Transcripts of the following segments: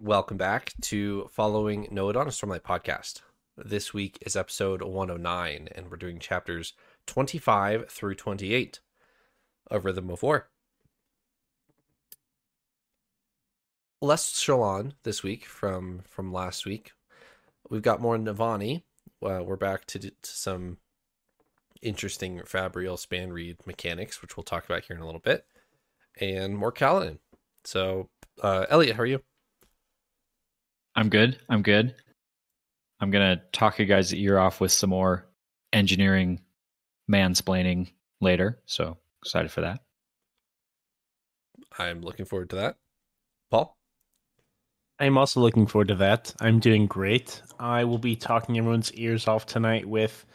Welcome back to Following Noah Don, a Stormlight podcast. This week is episode 109, and we're doing chapters 25 through 28 of Rhythm of War. Less Shallan this week from from last week. We've got more Navani. Uh, we're back to, to some interesting Fabrial spanreed mechanics, which we'll talk about here in a little bit, and more Kaladin. So, uh, Elliot, how are you? I'm good. I'm good. I'm gonna talk you guys' ear off with some more engineering mansplaining later. So excited for that. I'm looking forward to that. Paul? I'm also looking forward to that. I'm doing great. I will be talking everyone's ears off tonight with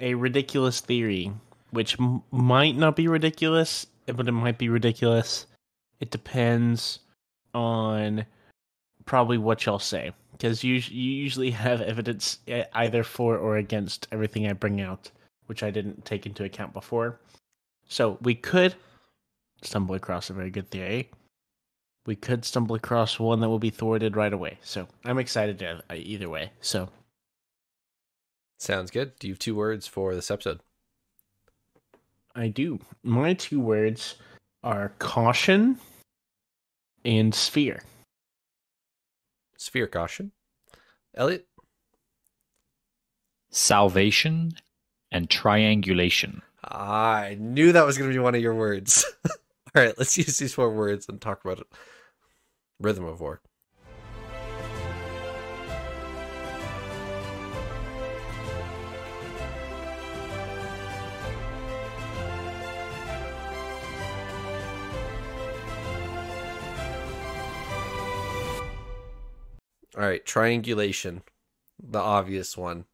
a ridiculous theory, which m- might not be ridiculous, but it might be ridiculous. It depends on probably what y'all say, because you, you usually have evidence eh, either for or against everything I bring out, which I didn't take into account before. So we could stumble across a very good theory. We could stumble across one that will be thwarted right away. So I'm excited to, uh, either way. So Sounds good. Do you have two words for this episode? I do. My two words are caution and sphere. Sphere caution. Elliot? Salvation and triangulation. Ah, I knew that was going to be one of your words. All right, let's use these four words and talk about it. Rhythm of War. All right, triangulation, the obvious one.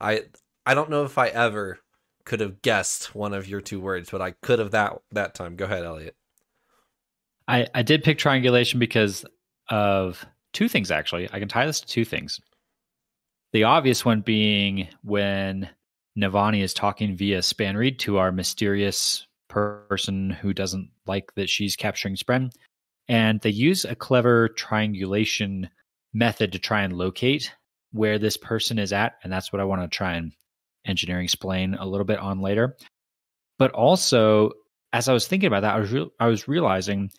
I I don't know if I ever could have guessed one of your two words, but I could have that that time. Go ahead, Elliot. I, I did pick triangulation because of two things actually. I can tie this to two things. The obvious one being when Navani is talking via spanreed to our mysterious person who doesn't like that she's capturing Spren. And they use a clever triangulation method to try and locate where this person is at. And that's what I want to try and engineering explain a little bit on later. But also, as I was thinking about that, I was re- I was realizing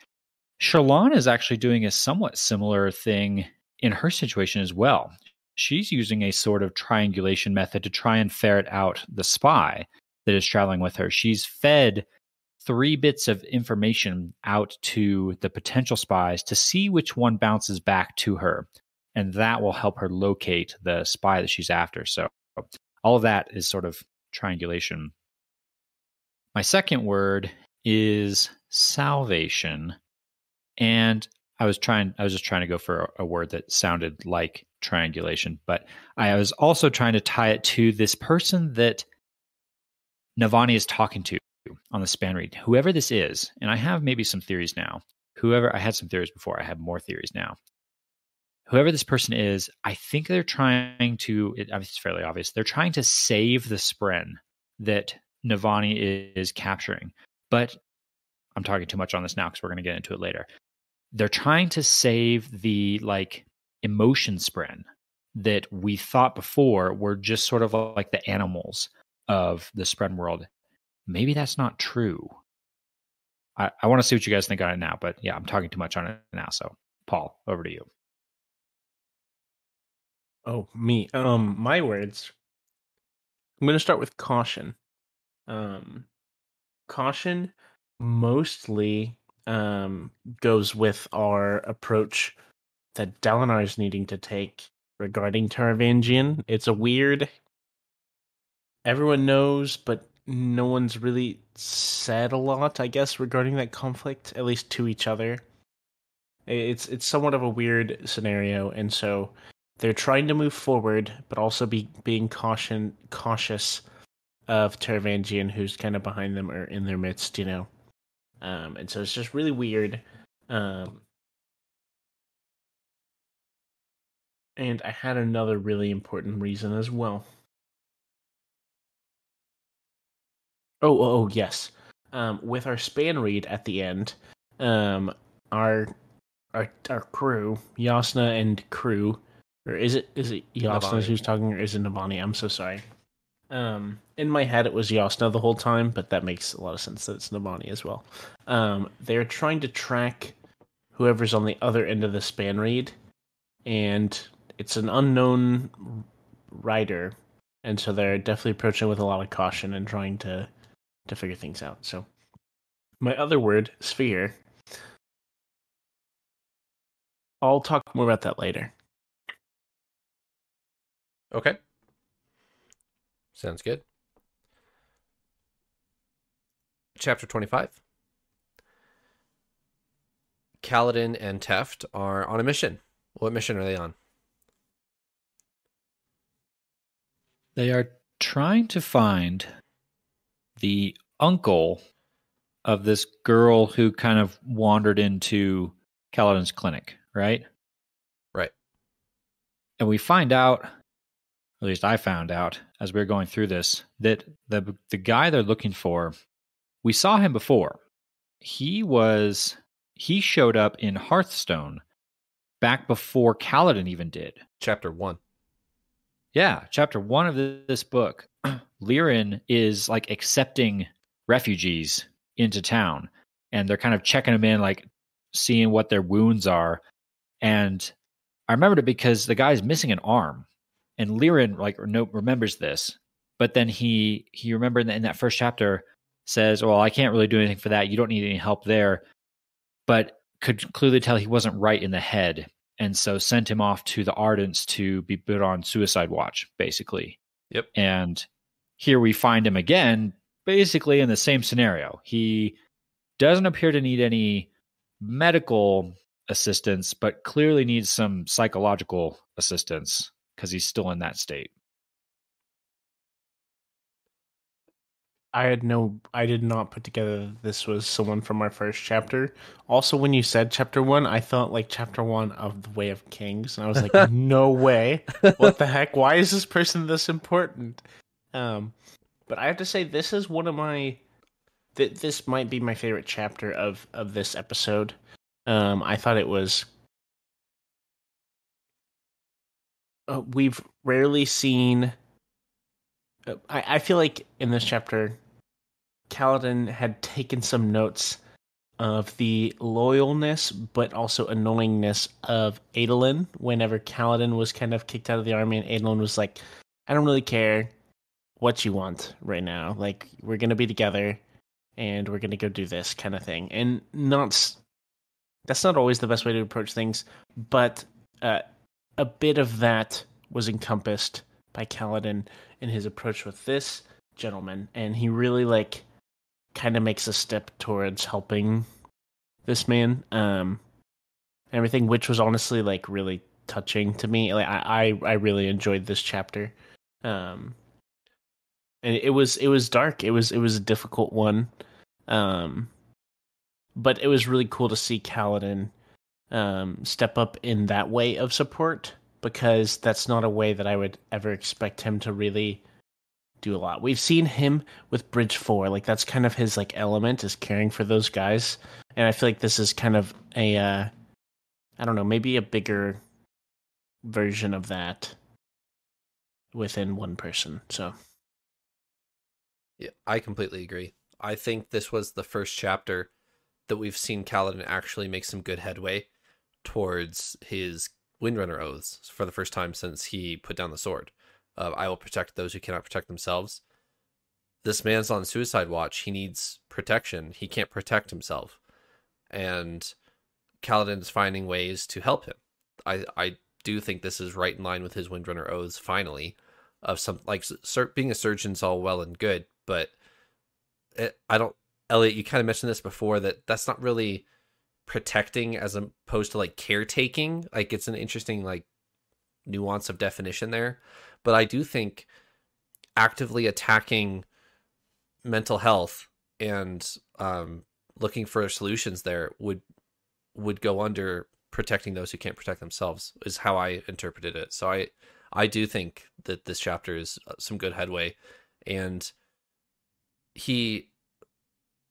Shallan is actually doing a somewhat similar thing in her situation as well. She's using a sort of triangulation method to try and ferret out the spy that is traveling with her. She's fed three bits of information out to the potential spies to see which one bounces back to her. And that will help her locate the spy that she's after. So all of that is sort of triangulation. My second word is salvation. And I was trying I was just trying to go for a, a, word that sounded like triangulation, but I was also trying to tie it to this person that Navani is talking to on the spanreed. Whoever this is, and I have maybe some theories now. Whoever I had some theories before, I have more theories now whoever this person is, I think they're trying to, it, it's fairly obvious, they're trying to save the Spren that Navani is capturing. But I'm talking too much on this now because we're going to get into it later. They're trying to save the like emotion Spren that we thought before were just sort of like the animals of the Spren world. Maybe that's not true. I, I want to see what you guys think on it now, but yeah, I'm talking too much on it now. So, Paul, over to you. Oh, me. Um, my words. I'm gonna start with caution. Um, caution mostly um goes with our approach that Dalinar is needing to take regarding Taravangian. It's a weird. Everyone knows, but no one's really said a lot, I guess, regarding that conflict, at least to each other. It's it's somewhat of a weird scenario, and so they're trying to move forward, but also be being caution cautious of Taravangian, who's kind of behind them or in their midst, you know. Um, and so it's just really weird. Um, and I had another really important reason as well. Oh, oh, oh yes. Um, with our span read at the end, um, our our our crew, Jasnah and crew, or is it is it Jasnah who's talking, or is it Navani? I'm so sorry. Um, in my head, it was Jasnah the whole time, but that makes a lot of sense that it's Navani as well. Um, they're trying to track whoever's on the other end of the spanreed, and it's an unknown rider, and so they're definitely approaching with a lot of caution and trying to to figure things out. So, my other word, sphere. I'll talk more about that later. Okay. Sounds good. Chapter 25. Kaladin and Teft are on a mission. What mission are they on? They are trying to find the uncle of this girl who kind of wandered into Kaladin's clinic, right? Right. And we find out, at least I found out as we were going through this, that the the guy they're looking for, we saw him before. He was he showed up in Hearthstone back before Kaladin even did. Chapter 1. Yeah, chapter one of this book, Lirin is like accepting refugees into town, and they're kind of checking them in, like seeing what their wounds are. And I remembered it because the guy's missing an arm, and Lirin like no, remembers this, but then he he remembered in, in that first chapter says, "Well, I can't really do anything for that. You don't need any help there," but could clearly tell he wasn't right in the head and so sent him off to the Ardents to be put on suicide watch, basically. Yep. And here we find him again, basically in the same scenario. He doesn't appear to need any medical assistance, but clearly needs some psychological assistance because he's still in that state. I had no, I did not put together this was someone from our first chapter. Also, when you said chapter one, I thought like chapter one of the Way of Kings, and I was like, no way, what the heck? Why is this person this important? Um, but I have to say, this is one of my, th- this might be my favorite chapter of of this episode. Um, I thought it was. Uh, we've rarely seen uh, I, I feel like in this chapter, Kaladin had taken some notes of the loyalness but also annoyingness of Adolin whenever Kaladin was kind of kicked out of the army and Adolin was like, I don't really care what you want right now. Like, we're going to be together and we're going to go do this kind of thing. And not that's not always the best way to approach things, but uh, a bit of that was encompassed by Kaladin in his approach with this gentleman and he really like kind of makes a step towards helping this man um everything which was honestly like really touching to me. Like i i, I really enjoyed this chapter. Um and it was it was dark. It was it was a difficult one. Um but it was really cool to see Kaladin um step up in that way of support because that's not a way that I would ever expect him to really do a lot. We've seen him with Bridge 4, like that's kind of his like element is caring for those guys. And I feel like this is kind of a uh I don't know, maybe a bigger version of that within one person. So Yeah, I completely agree. I think this was the first chapter that we've seen Kaladin actually make some good headway towards his Windrunner oaths for the first time since he put down the sword. Uh, I will protect those who cannot protect themselves. This man's on suicide watch. He needs protection. He can't protect himself, and Kaladin's finding ways to help him. I I do think this is right in line with his Windrunner oaths. Finally, of some like sur- being a surgeon's all well and good, but it, I don't. Elliot, you kind of mentioned this before that that's not really protecting as opposed to like caretaking. Like it's an interesting like nuance of definition there, but I do think actively attacking mental health and um, looking for solutions there would would go under protecting those who can't protect themselves is how I interpreted it. So I I do think that this chapter is uh, some good headway and he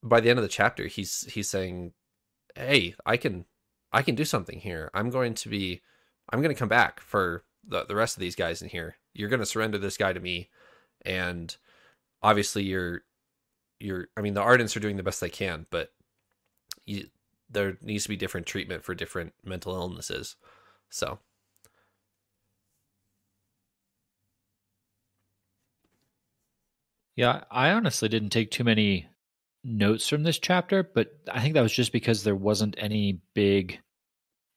by the end of the chapter he's he's saying hey i can I can do something here. I'm going to be I'm going to come back for the the rest of these guys in here. You're going to surrender this guy to me and obviously you're you're I mean the Ardents are doing the best they can, but you, there needs to be different treatment for different mental illnesses. So Yeah, I honestly didn't take too many notes from this chapter, but I think that was just because there wasn't any big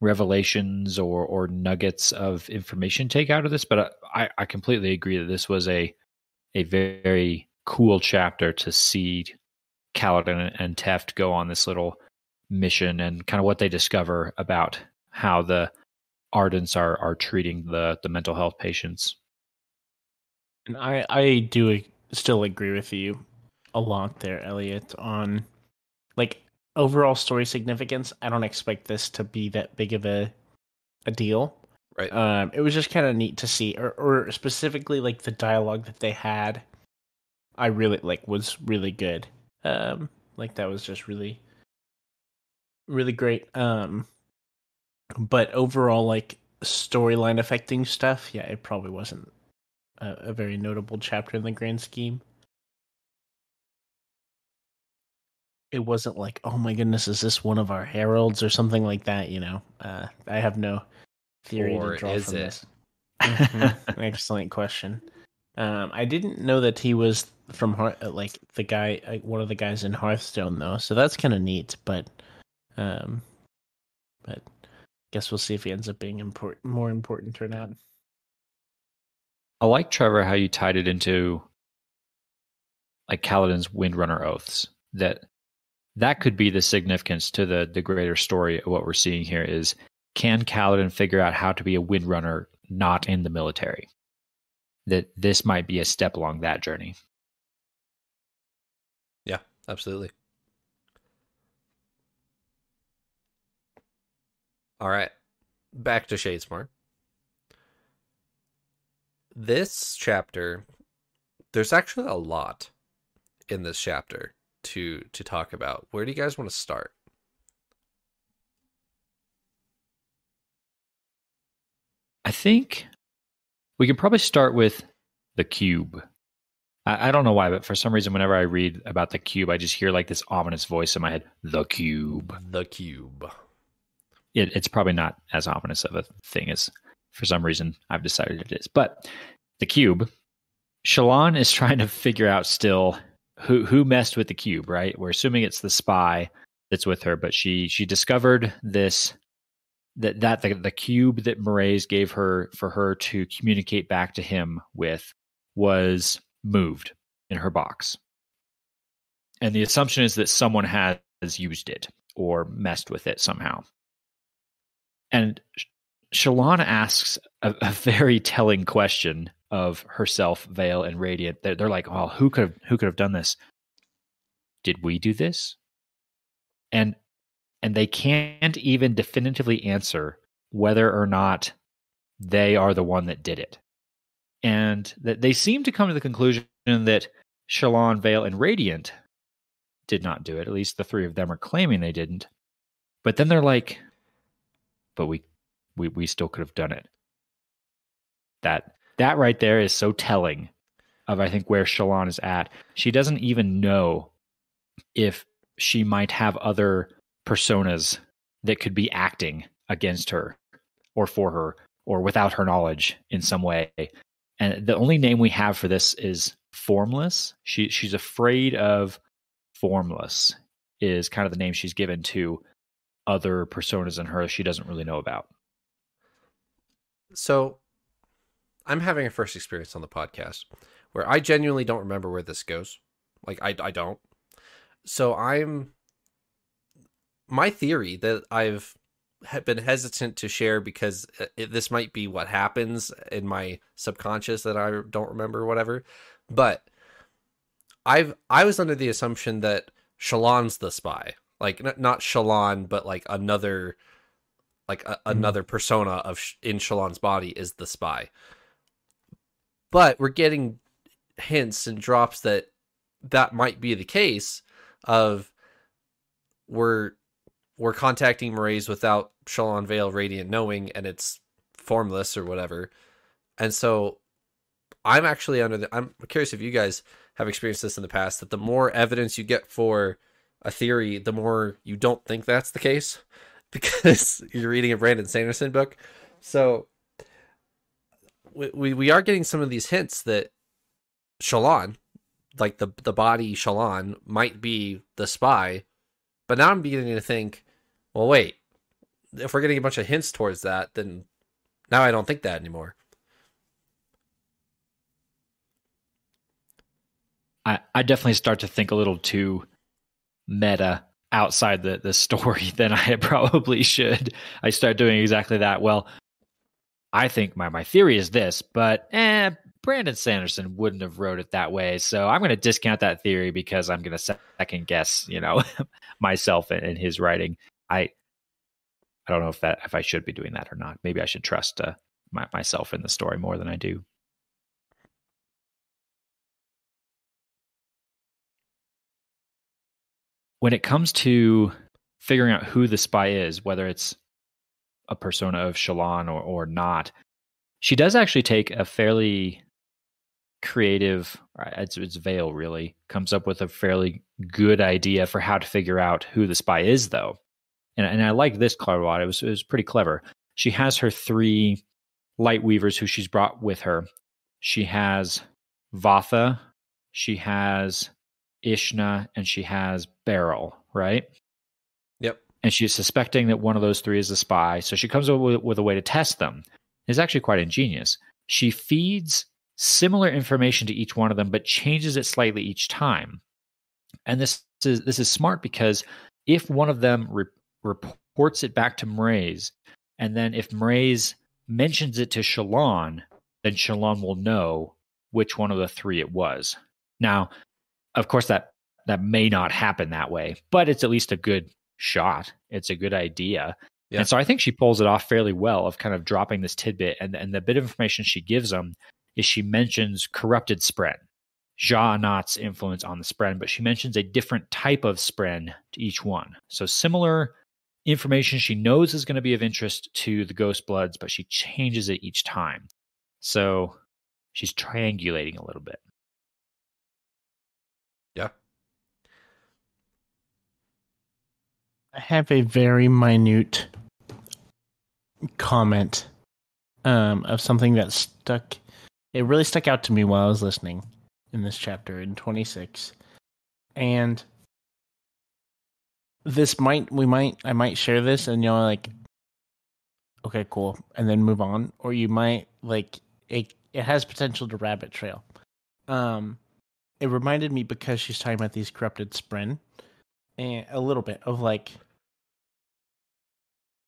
revelations or or nuggets of information take out of this. But I, I completely agree that this was a a very cool chapter to see Kaladin and Teft go on this little mission and kind of what they discover about how the Ardents are are treating the the mental health patients. And I I do still agree with you a lot there, Elliot, on like overall story significance. I don't expect this to be that big of a a deal. Right. Um, it was just kind of neat to see, or, or specifically like the dialogue that they had. I really like was really good. Um, like that was just really, really great. Um, but overall, like storyline affecting stuff, yeah, it probably wasn't a, a very notable chapter in the grand scheme. It wasn't like, oh my goodness, is this one of our heralds or something like that? You know, uh, I have no theory Or to draw is from it? this. Excellent question. Um, I didn't know that he was from Hearth, uh, like the guy, uh, one of the guys in Hearthstone, though. So that's kind of neat. But, um, but guess we'll see if he ends up being important, more important or not. I like Trevor how you tied it into like Kaladin's Windrunner oaths. That that could be the significance to the the greater story of what we're seeing here is can Kaladin figure out how to be a Windrunner not in the military? That this might be a step along that journey. Yeah, absolutely. All right. Back to Shadesmar. This chapter there's actually a lot in this chapter to to talk about. Where do you guys want to start? I think we could probably start with the cube. I, I don't know why, but for some reason, whenever I read about the cube, I just hear like this ominous voice in my head. The cube. The cube. It, it's probably not as ominous of a thing as for some reason I've decided it is. But the cube, Shallan is trying to figure out still who who messed with the cube. Right? We're assuming it's the spy that's with her, but she she discovered this that that the, the cube that Mraize gave her for her to communicate back to him with was moved in her box. And the assumption is that someone has used it or messed with it somehow. And Sh- Shalana asks a, a very telling question of herself, Veil, and Radiant. They're, they're like, "Well, who could have, who could have done this? Did we do this?" And and they can't even definitively answer whether or not they are the one that did it. And that they seem to come to the conclusion that Shallan, Veil, and Radiant did not do it. At least the three of them are claiming they didn't. But then they're like, but we we we still could have done it. That that right there is so telling of I think where Shallan is at. She doesn't even know if she might have other personas that could be acting against her or for her or without her knowledge in some way. And the only name we have for this is formless. She she's afraid of formless is kind of the name she's given to other personas in her she doesn't really know about. So I'm having a first experience on the podcast where I genuinely don't remember where this goes. Like I I don't. So I'm my theory that I've been hesitant to share because uh, it, this might be what happens in my subconscious that I don't remember whatever. But I've I was under the assumption that Shallan's the spy. Like not Shallan but like another like a, mm-hmm. another persona of Sh- in Shallan's body is the spy. But we're getting hints and drops that that might be the case of we're we're contacting Mraize without Shallan Veil radiant knowing and it's formless or whatever. And so I'm actually under the I'm curious if you guys have experienced this in the past that the more evidence you get for a theory, the more you don't think that's the case because you're reading a Brandon Sanderson book. So we, we, are getting some of these hints that Shallan, like the the body Shallan, might be the spy. But now I'm beginning to think, well, wait, if we're getting a bunch of hints towards that, then now I don't think that anymore. I, I definitely start to think a little too meta outside the, the story than I probably should. I start doing exactly that. Well, I think my, my theory is this, but eh, Brandon Sanderson wouldn't have wrote it that way. So I'm going to discount that theory because I'm going to second guess, you know, myself and, his writing. I I don't know if that if I should be doing that or not. Maybe I should trust uh, my, myself in the story more than I do. When it comes to figuring out who the spy is, whether it's a persona of Shallan or, or not, she does actually take a fairly creative it's, it's Vale really comes up with a fairly good idea for how to figure out who the spy is though. And, and i like this clever it was, it was pretty clever. She has her three light weavers who she's brought with her. She has Vathah. She has ishna and she has beryl right yep and she's suspecting that one of those three is a spy so she comes up with, with a way to test them it's actually quite ingenious she feeds similar information to each one of them, but changes it slightly each time. And this is this is smart because if one of them re- reports it back to Mraize, and then if Mraize mentions it to Shallan, then Shallan will know which one of the three it was. Now, of course, that that may not happen that way, but it's at least a good shot. It's a good idea. Yeah. And so I think she pulls it off fairly well of kind of dropping this tidbit and, and the bit of information she gives them is she mentions corrupted spren, Sja-anat's influence on the spren, but she mentions a different type of spren to each one. So similar information she knows is going to be of interest to the ghost bloods, but she changes it each time. So she's triangulating a little bit. I have a very minute comment um, of something that stuck it really stuck out to me while I was listening in this chapter in 26. And this might we might I might share this and you're like okay, cool, and then move on or you might like it it has potential to rabbit trail. Um it reminded me because she's talking about these corrupted spren and a little bit of like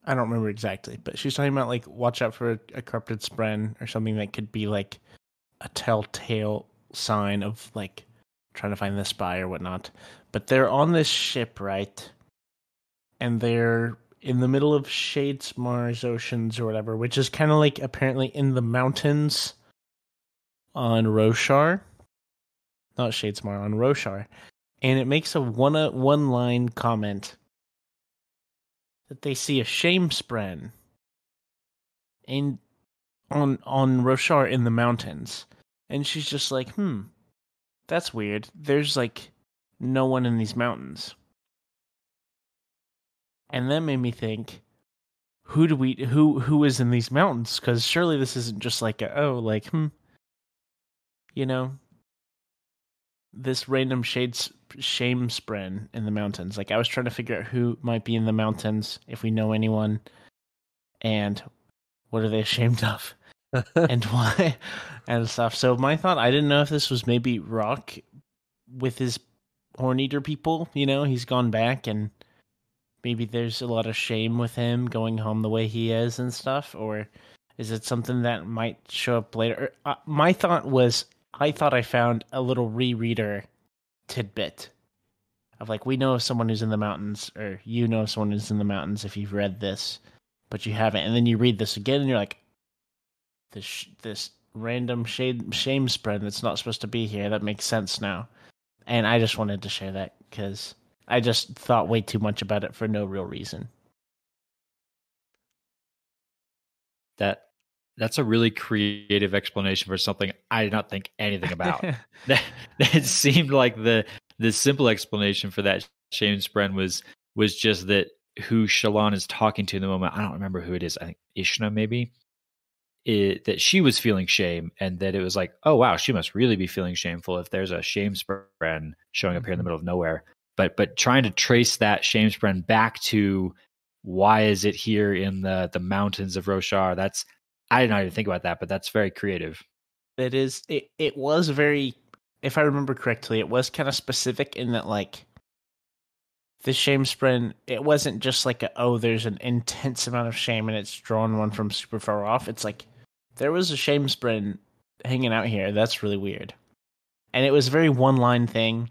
I don't remember exactly, but she's talking about like watch out for a, a corrupted spren or something that could be like a telltale sign of like trying to find the spy or whatnot. But they're on this ship, right? And they're in the middle of Shadesmar's oceans or whatever, which is kind of like apparently in the mountains on Roshar. Not Shadesmar, on Roshar. And it makes a one uh, one line comment that they see a shame spren in on on Roshar in the mountains. And she's just like, "Hmm. That's weird. There's like no one in these mountains." And that made me think, who do we who who is in these mountains cuz surely this isn't just like a, oh like hmm you know this random shades shame spren in the mountains. Like I was trying to figure out who might be in the mountains if we know anyone, and what are they ashamed of, and why, and stuff. So my thought, I didn't know if this was maybe Rock with his Horneater people. You know, he's gone back, and maybe there's a lot of shame with him going home the way he is and stuff, or is it something that might show up later? Uh, my thought was I thought I found a little rereader tidbit of like we know someone who's in the mountains, or you know someone who's in the mountains if you've read this, but you haven't, and then you read this again and you're like, this this random shade shame spren that's not supposed to be here. That makes sense now, and I just wanted to share that because I just thought way too much about it for no real reason. that that's a really creative explanation for something I did not think anything about. that, it seemed like the the simple explanation for that shame spren was was just that who Shallan is talking to in the moment. I don't remember who it is. I think Ishna maybe. It, that she was feeling shame and that it was like, oh wow, she must really be feeling shameful if there's a shame spren showing up here in the mm-hmm. middle of nowhere. But but trying to trace that shame spren back to why is it here in the the mountains of Roshar? That's I did not even think about that, but that's very creative. It is. It it was very. If I remember correctly, it was kind of specific in that like the shame spren. It wasn't just like a oh, there's an intense amount of shame and it's drawn one from super far off. It's like there was a shame spren hanging out here. That's really weird, and it was a very one line thing,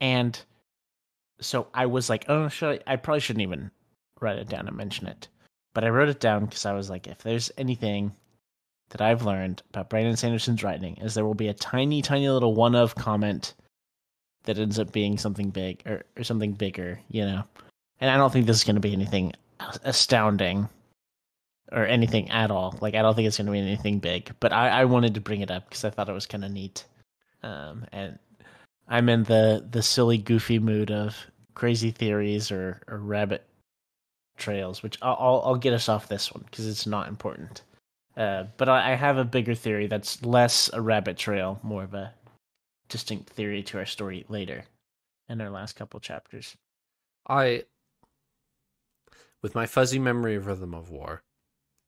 and so I was like, oh, should I? I probably shouldn't even write it down and mention it. But I wrote it down because I was like, if there's anything that I've learned about Brandon Sanderson's writing, is there will be a tiny, tiny little one of comment that ends up being something big or, or something bigger, you know. And I don't think this is going to be anything astounding or anything at all. Like I don't think it's going to be anything big, but I, I wanted to bring it up because I thought it was kind of neat. Um, and I'm in the the silly, goofy mood of crazy theories or, or rabbit trails, which I'll, I'll, get us off this one because it's not important. Uh, but I, I have a bigger theory that's less a rabbit trail, more of a distinct theory to our story later in our last couple chapters. I, with my fuzzy memory of Rhythm of War,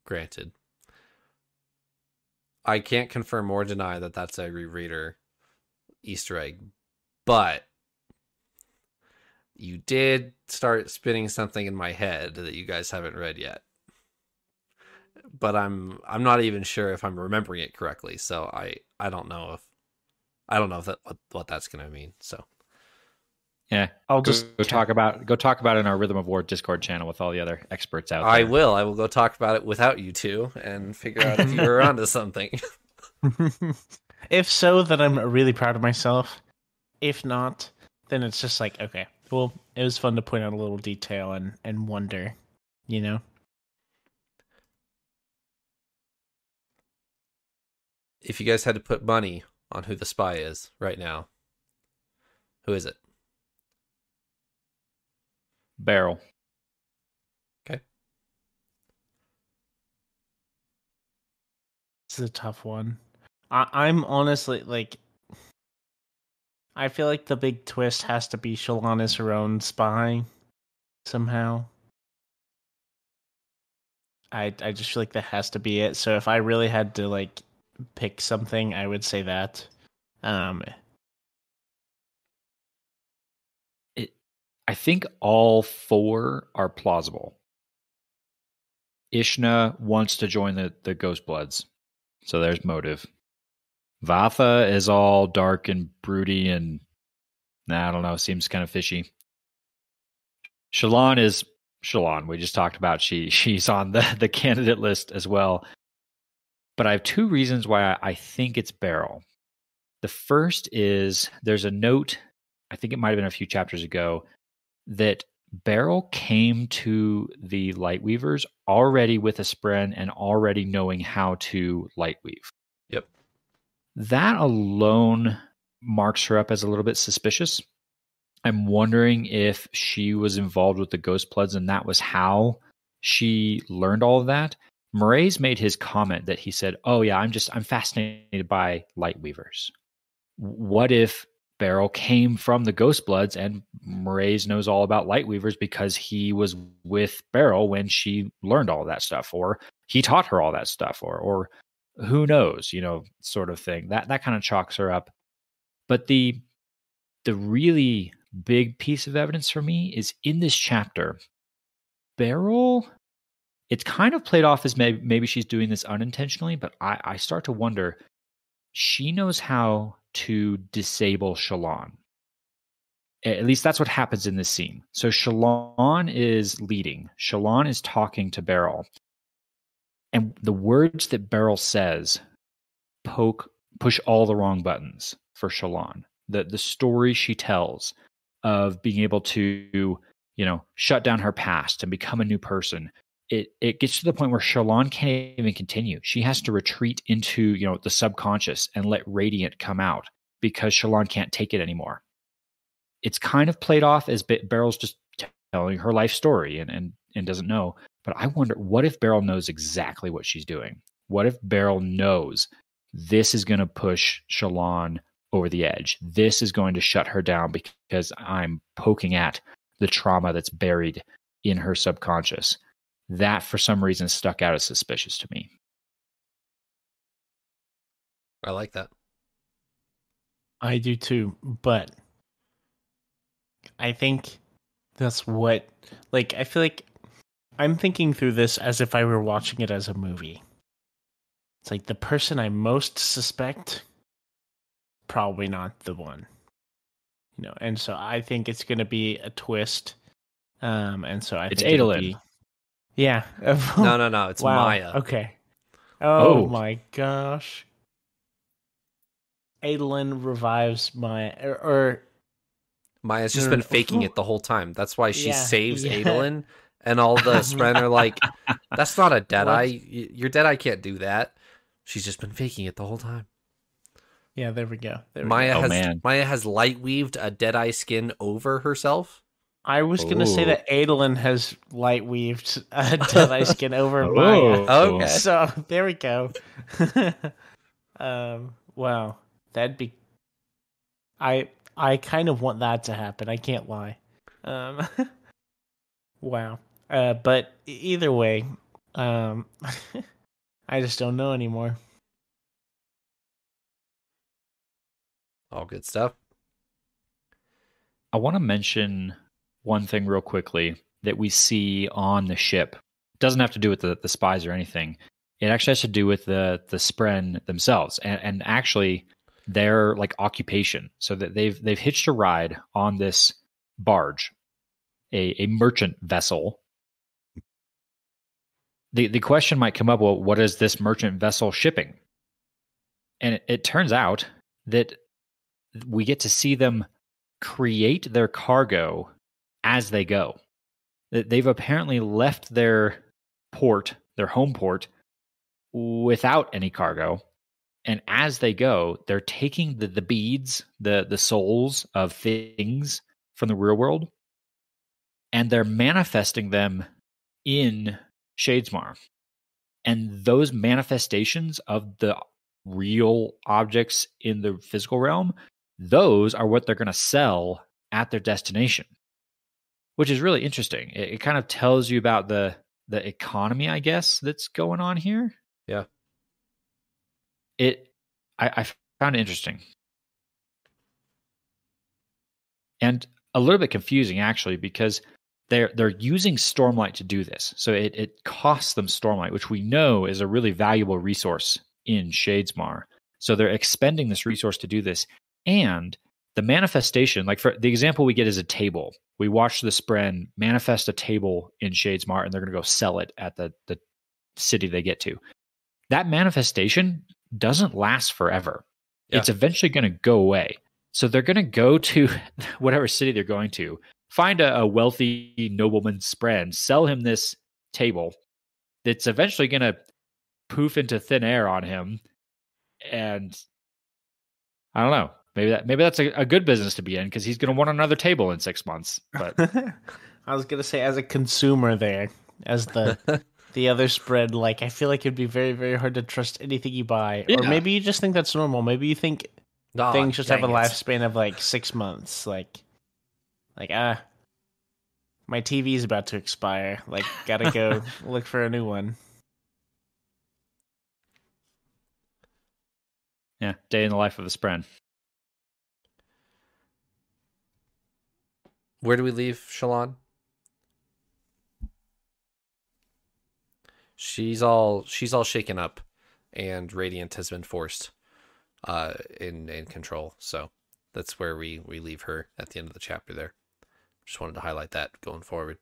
granted, I can't confirm or deny that that's a rereader Easter egg, but you did start spinning something in my head that you guys haven't read yet. But i'm i'm not even sure if i'm remembering it correctly so i i don't know if i don't know if that what, what that's going to mean so. Yeah i'll just go, go talk about go talk about it in our rhythm of war discord channel with all the other experts out there. i will i will go talk about it without you two and figure out if you're onto something. If so then i'm really proud of myself. If not then it's just like okay well, it was fun to point out a little detail and and wonder, you know. If you guys had to put money on who the spy is right now, who is it? Beryl. Okay. This is a tough one. I, I'm honestly like I feel like the big twist has to be Shalana's her own spy somehow. I I just feel like that has to be it. So if I really had to like pick something, I would say that. Um it I think all four are plausible. Ishna wants to join the the Ghost Bloods. So there's motive. Vathah is all dark and broody and nah, I don't know, seems kind of fishy. Shallan is Shallan. We just talked about she she's on the the candidate list as well. But I have two reasons why I, I think it's Beryl. The first is there's a note, I think it might have been a few chapters ago, that Beryl came to the Lightweavers already with a spren and already knowing how to lightweave. That alone marks her up as a little bit suspicious. I'm wondering if she was involved with the Ghost Bloods and that was how she learned all of that. Mraize made his comment that he said, "Oh yeah, I'm just I'm fascinated by light weavers. What if Beryl came from the Ghost Bloods and Mraize knows all about light weavers because he was with Beryl when she learned all that stuff, or he taught her all that stuff, or or who knows, you know, sort of thing. That that kind of chalks her up. But the the really big piece of evidence for me is in this chapter. Beryl, it's kind of played off as maybe, maybe she's doing this unintentionally, but I, I start to wonder. She knows how to disable Shallan. At least that's what happens in this scene. So Shallan is leading. Shallan is talking to Beryl, and the words that Beryl says poke push all the wrong buttons for Shallan. The the story she tells of being able to, you know, shut down her past and become a new person it it gets to the point where Shallan can't even continue. She has to retreat into you know the subconscious and let Radiant come out because Shallan can't take it anymore. It's kind of played off as Beryl's just telling her life story and and and doesn't know. But I wonder, what if Beryl knows exactly what she's doing? What if Beryl knows this is going to push Shallan over the edge? This is going to shut her down because I'm poking at the trauma that's buried in her subconscious. That, for some reason, stuck out as suspicious to me. I like that. I do too, but I think that's what, like, I feel like I'm thinking through this as if I were watching it as a movie. It's like the person I most suspect, probably not the one. You know, and so I think it's going to be a twist. Um, and so I it's think Adolin. Be, yeah. no, no, no. It's wow. Maya. Okay. Oh, Oh. my gosh. Adolin revives Maya, or, or Maya's just been faking it the whole time. That's why she Yeah, saves yeah. Adolin, and all the Spren are like, "That's not a dead What? eye. Y- Your dead eye can't do that." She's just been faking it the whole time. yeah, there we go. There we Maya go. Oh, has man. Maya has light weaved a dead eye skin over herself. I was gonna say that Adolin has light weaved a dead eye skin over Oh. Maya. Okay. So there we go. um, wow, that'd be. I I kind of want that to happen. I can't lie. Um, wow. Uh, but either way, um, I just don't know anymore. All good stuff. I want to mention one thing real quickly that we see on the ship. It doesn't have to do with the, the spies or anything. It actually has to do with the the Spren themselves and, and actually their like occupation. So that they've they've hitched a ride on this barge, a, a merchant vessel. The the question might come up, well, what is this merchant vessel shipping? And it, it turns out that we get to see them create their cargo as they go. That They've apparently left their port, their home port, without any cargo. And as they go, they're taking the, the beads, the, the souls of things from the real world, and they're manifesting them in Shadesmar. And those manifestations of the real objects in the physical realm those are what they're going to sell at their destination which is really interesting it, it kind of tells you about the the economy i guess that's going on here Yeah. it i, I found it interesting and a little bit confusing actually because they're they're using stormlight to do this so it, it costs them stormlight which we know is a really valuable resource in shadesmar so they're expending this resource to do this and the manifestation, like for the example we get is a table. We watch the Spren manifest a table in Shadesmar and they're going to go sell it at the, the city they get to. That manifestation doesn't last forever. Yeah. It's eventually going to go away. So they're going to go to whatever city they're going to, find a, a wealthy nobleman's Spren, sell him this table that's eventually going to poof into thin air on him. And I don't know. Maybe that maybe that's a, a good business to be in because he's going to want another table in six months. But I was gonna say, as a consumer, there, as the the other spren, like I feel like it'd be very, very hard to trust anything you buy, or maybe you just think that's normal. Maybe you think Aw, things just have a it. lifespan of like six months. Like, like ah, my TV's about to expire. Like, gotta go look for a new one. yeah, day in the life of a Spren. Where do we leave Shallan? She's all she's all shaken up, and Radiant has been forced uh, in in control. So that's where we we leave her at the end of the chapter. There, just wanted to highlight that going forward.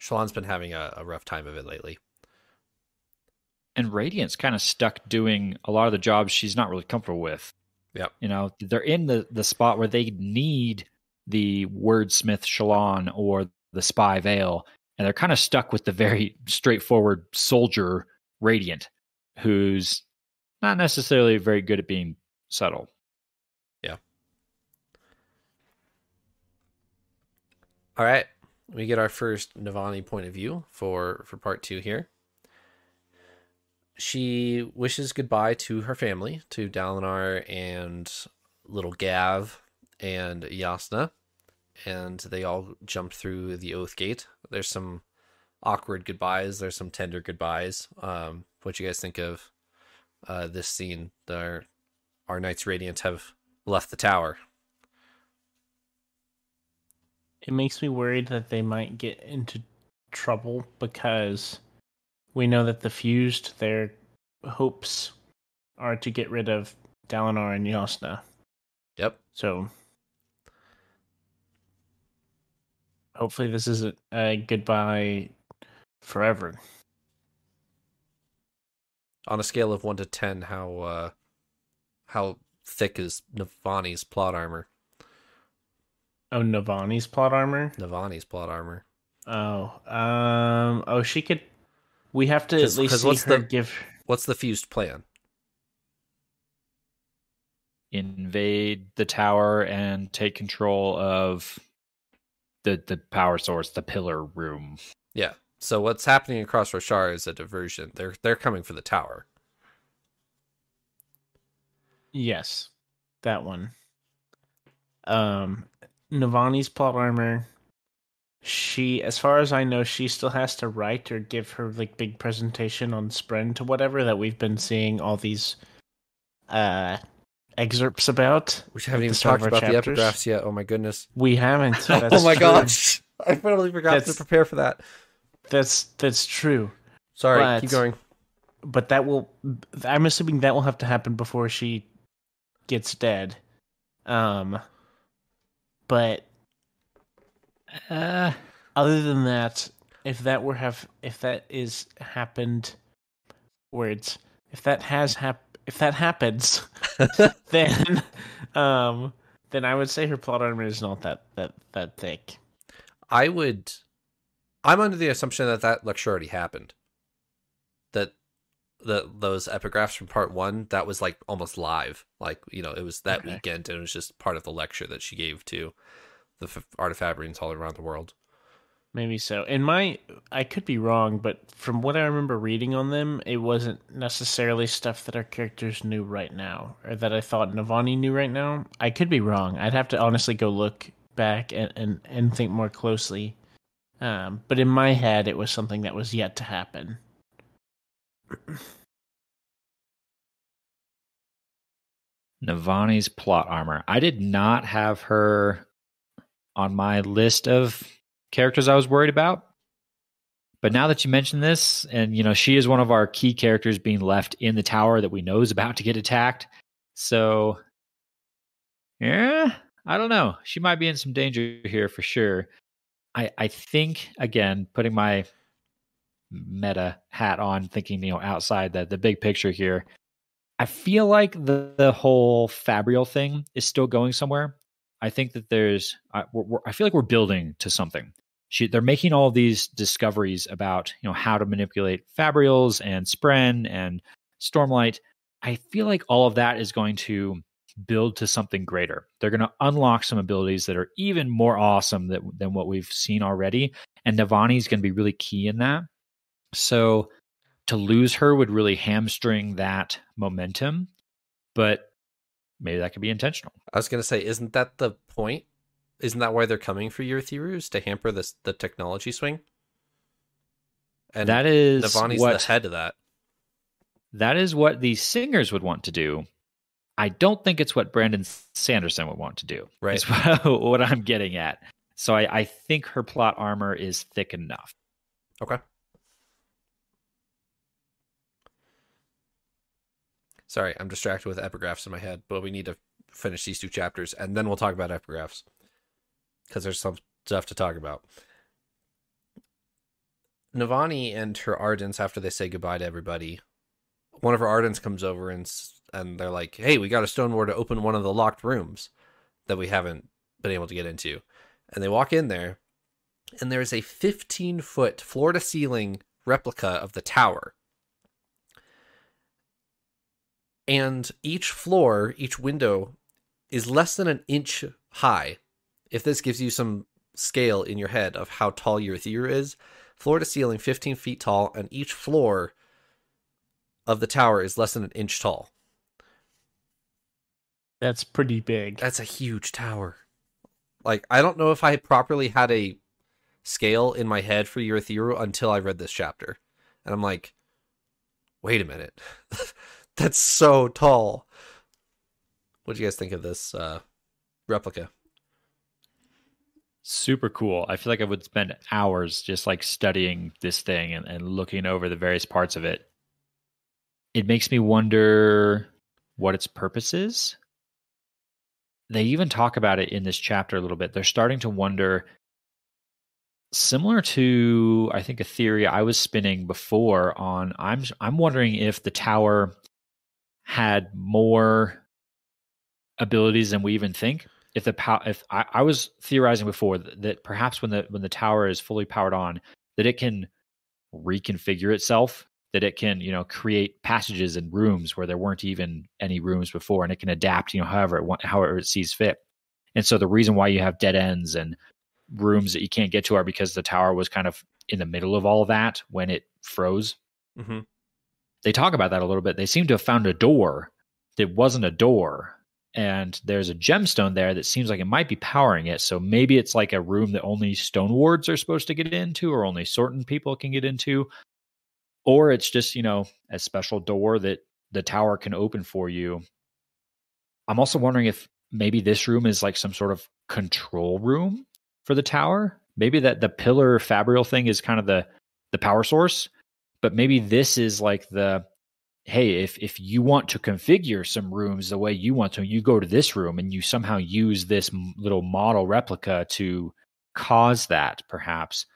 Shallan's been having a, a rough time of it lately. And Radiant's kind of stuck doing a lot of the jobs she's not really comfortable with. Yep. You know, they're in the, the spot where they need the wordsmith Shallan or the spy Veil, and they're kind of stuck with the very straightforward soldier Radiant, who's not necessarily very good at being subtle. All right, we get our first Navani point of view for for part two here. She wishes goodbye to her family, to Dalinar and little Gav and Jasnah, and they all jump through the Oath Gate. There's some awkward goodbyes. There's some tender goodbyes. Um, what you guys think of uh, this scene? Our our knights radiant have left the tower. It makes me worried that they might get into trouble because we know that the fused their hopes are to get rid of Dalinar and Jasnah. Yep. So hopefully this isn't a goodbye forever. On a scale of one to ten, how uh, how thick is Navani's plot armor? Oh, Navani's plot armor. Navani's plot armor. Oh, um, oh, she could. We have to at 'Cause- least 'cause see what's her the- give. What's the fused plan? Invade the tower and take control of the the power source, the pillar room. Yeah. So what's happening across Roshar is a diversion. They're they're coming for the tower. Yes, that one. Um, Navani's plot armor. She, as far as I know, she still has to write or give her like big presentation on Spren to whatever that we've been seeing all these uh excerpts about. We haven't even talked about the chapters. epigraphs yet. Oh my goodness. We haven't. oh my true. gosh. I totally forgot to prepare for that. That's that's true. Sorry, But- keep going. But that will. I'm assuming that will have to happen before she gets dead. Um. But Uh, other than that, if that were have if that is happened, words if that has hap if that happens, then um then I would say her plot armor is not that that that thick. I would. I'm under the assumption that that lecture already happened. The those epigraphs from part one that was like almost live, like you know it was that Okay. weekend and it was just part of the lecture that she gave to the f- artifabrians all around the world. Maybe so. In my, I could be wrong, but from what I remember reading on them, it wasn't necessarily stuff that our characters knew right now, or that I thought Navani knew right now. I could be wrong. I'd have to honestly go look back and and, and think more closely. Um, but in my head, it was something that was yet to happen. Navani's plot armor. I did not have her on my list of characters I was worried about. But now that you mention this, and you know, she is one of our key characters being left in the tower that we know is about to get attacked. So yeah, I don't know. She might be in some danger here for sure. I I think again, putting my meta hat on, thinking, you know, outside the the big picture here. I feel like the, the whole Fabrial thing is still going somewhere. I think that there's, I, we're, we're- I feel like we're building to something. She, they're making all these discoveries about, you know, how to manipulate Fabrials and Spren and Stormlight. I feel like all of that is going to build to something greater. They're going to unlock some abilities that are even more awesome that, than what we've seen already. And Navani is going to be really key in that. So to lose her would really hamstring that momentum, but maybe that could be intentional. I was gonna say, isn't that the point? Isn't that why they're coming for Urithirus to hamper this the technology swing? And that is Navani's what the head of that. that is what the singers would want to do. I don't think it's what Brandon Sanderson would want to do. Right. Is what, what I'm getting at. So I, I think her plot armor is thick enough. Okay. Sorry, I'm distracted with epigraphs in my head, but we need to finish these two chapters and then we'll talk about epigraphs because there's some stuff to talk about. Navani and her Ardents, after they say goodbye to everybody, one of her Ardents comes over and and they're like, "Hey, we got a stone ward to open one of the locked rooms that we haven't been able to get into." And they walk in there, and there is a 15 foot floor to ceiling replica of the tower. And each floor, each window is less than an inch high. If this gives you some scale in your head of how tall Urithiru is, floor to ceiling, 15 feet tall, and each floor of the tower is less than an inch tall. That's pretty big. That's a huge tower. Like, I don't know if I properly had a scale in my head for Urithiru until I read this chapter. And I'm like, wait a minute. That's so tall. What do you guys think of this uh, replica? Super cool. I feel like I would spend hours just like studying this thing and, and looking over the various parts of it. It makes me wonder what its purpose is. They even talk about it in this chapter a little bit. They're starting to wonder similar to I think a theory I was spinning before on I'm I'm wondering if the tower had more abilities than we even think. If the power, if I, I was theorizing before that, that perhaps when the when the tower is fully powered on, that it can reconfigure itself, that it can you know create passages and rooms where there weren't even any rooms before, and it can adapt you know however it however it sees fit. And so the reason why you have dead ends and rooms that you can't get to are because the tower was kind of in the middle of all of that when it froze. Mm-hmm. They talk about that a little bit. They seem to have found a door that wasn't a door. And there's a gemstone there that seems like it might be powering it. So maybe it's like a room that only stone wards are supposed to get into, or only certain people can get into. Or it's just, you know, a special door that the tower can open for you. I'm also wondering if maybe this room is like some sort of control room for the tower. Maybe that the pillar fabrial thing is kind of the the power source, but maybe this is like the hey, if if you want to configure some rooms the way you want to, you go to this room and you somehow use this little model replica to cause that, perhaps,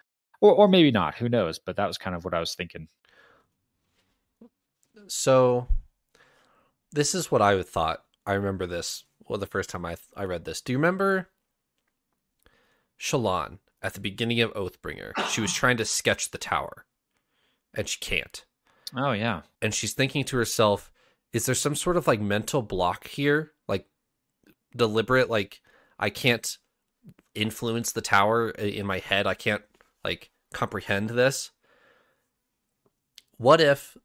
or or maybe not. Who knows? But that was kind of what I was thinking. So, this is what I thought. I remember this. Well, the first time I I read this. Do you remember Shallan at the beginning of Oathbringer. She was trying to sketch the tower, and she can't. Oh yeah. And she's thinking to herself, "Is there some sort of like mental block here, like deliberate? Like I can't influence the tower in my head. I can't like comprehend this." What if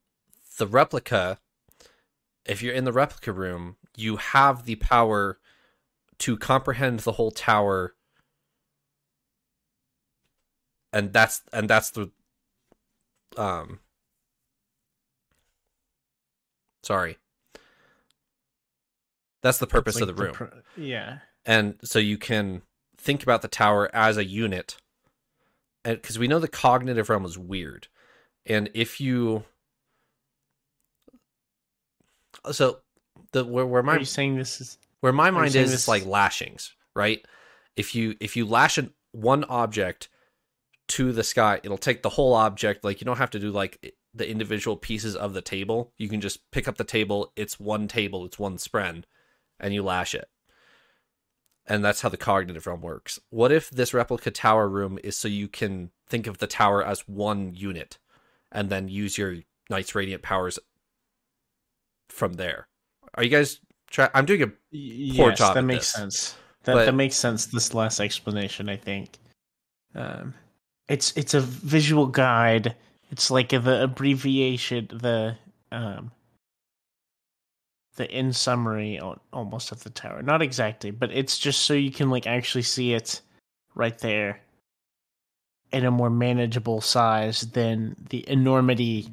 the replica? If you're in the replica room, you have the power to comprehend the whole tower and that's and that's the um sorry. That's the purpose like of the, the room. pr- yeah. And so you can think about the tower as a unit and because we know the cognitive realm is weird. And if you so the where, where my Are you saying this is where my mind is this... like lashings right? If you if you lash an, one object to the sky, it'll take the whole object. Like you don't have to do like the individual pieces of the table. You can just pick up the table. It's one table. It's one spren, and you lash it. And that's how the cognitive realm works. What if this replica tower room is so you can think of the tower as one unit, and then use your Knight's Radiant powers from there? Are you guys? Try- I'm doing a poor yes, job. That makes this. sense. That but, that makes sense. This last explanation, I think. Um, it's it's a visual guide. It's like the abbreviation, the um, the in summary almost of the tower. Not exactly, but it's just so you can like actually see it right there in a more manageable size than the enormity,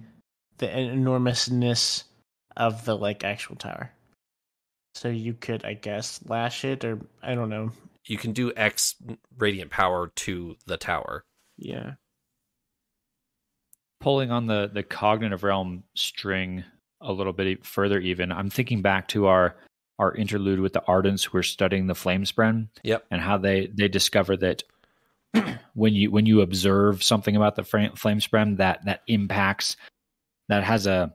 the enormousness of the like actual tower. So you could, I guess, lash it, or I don't know. You can do X radiant power to the tower. Yeah. Pulling on the the cognitive realm string a little bit further, even I'm thinking back to our our interlude with the Ardents who are studying the Flamespren. Yep. And how they they discover that when you when you observe something about the Flamespren that that impacts that has a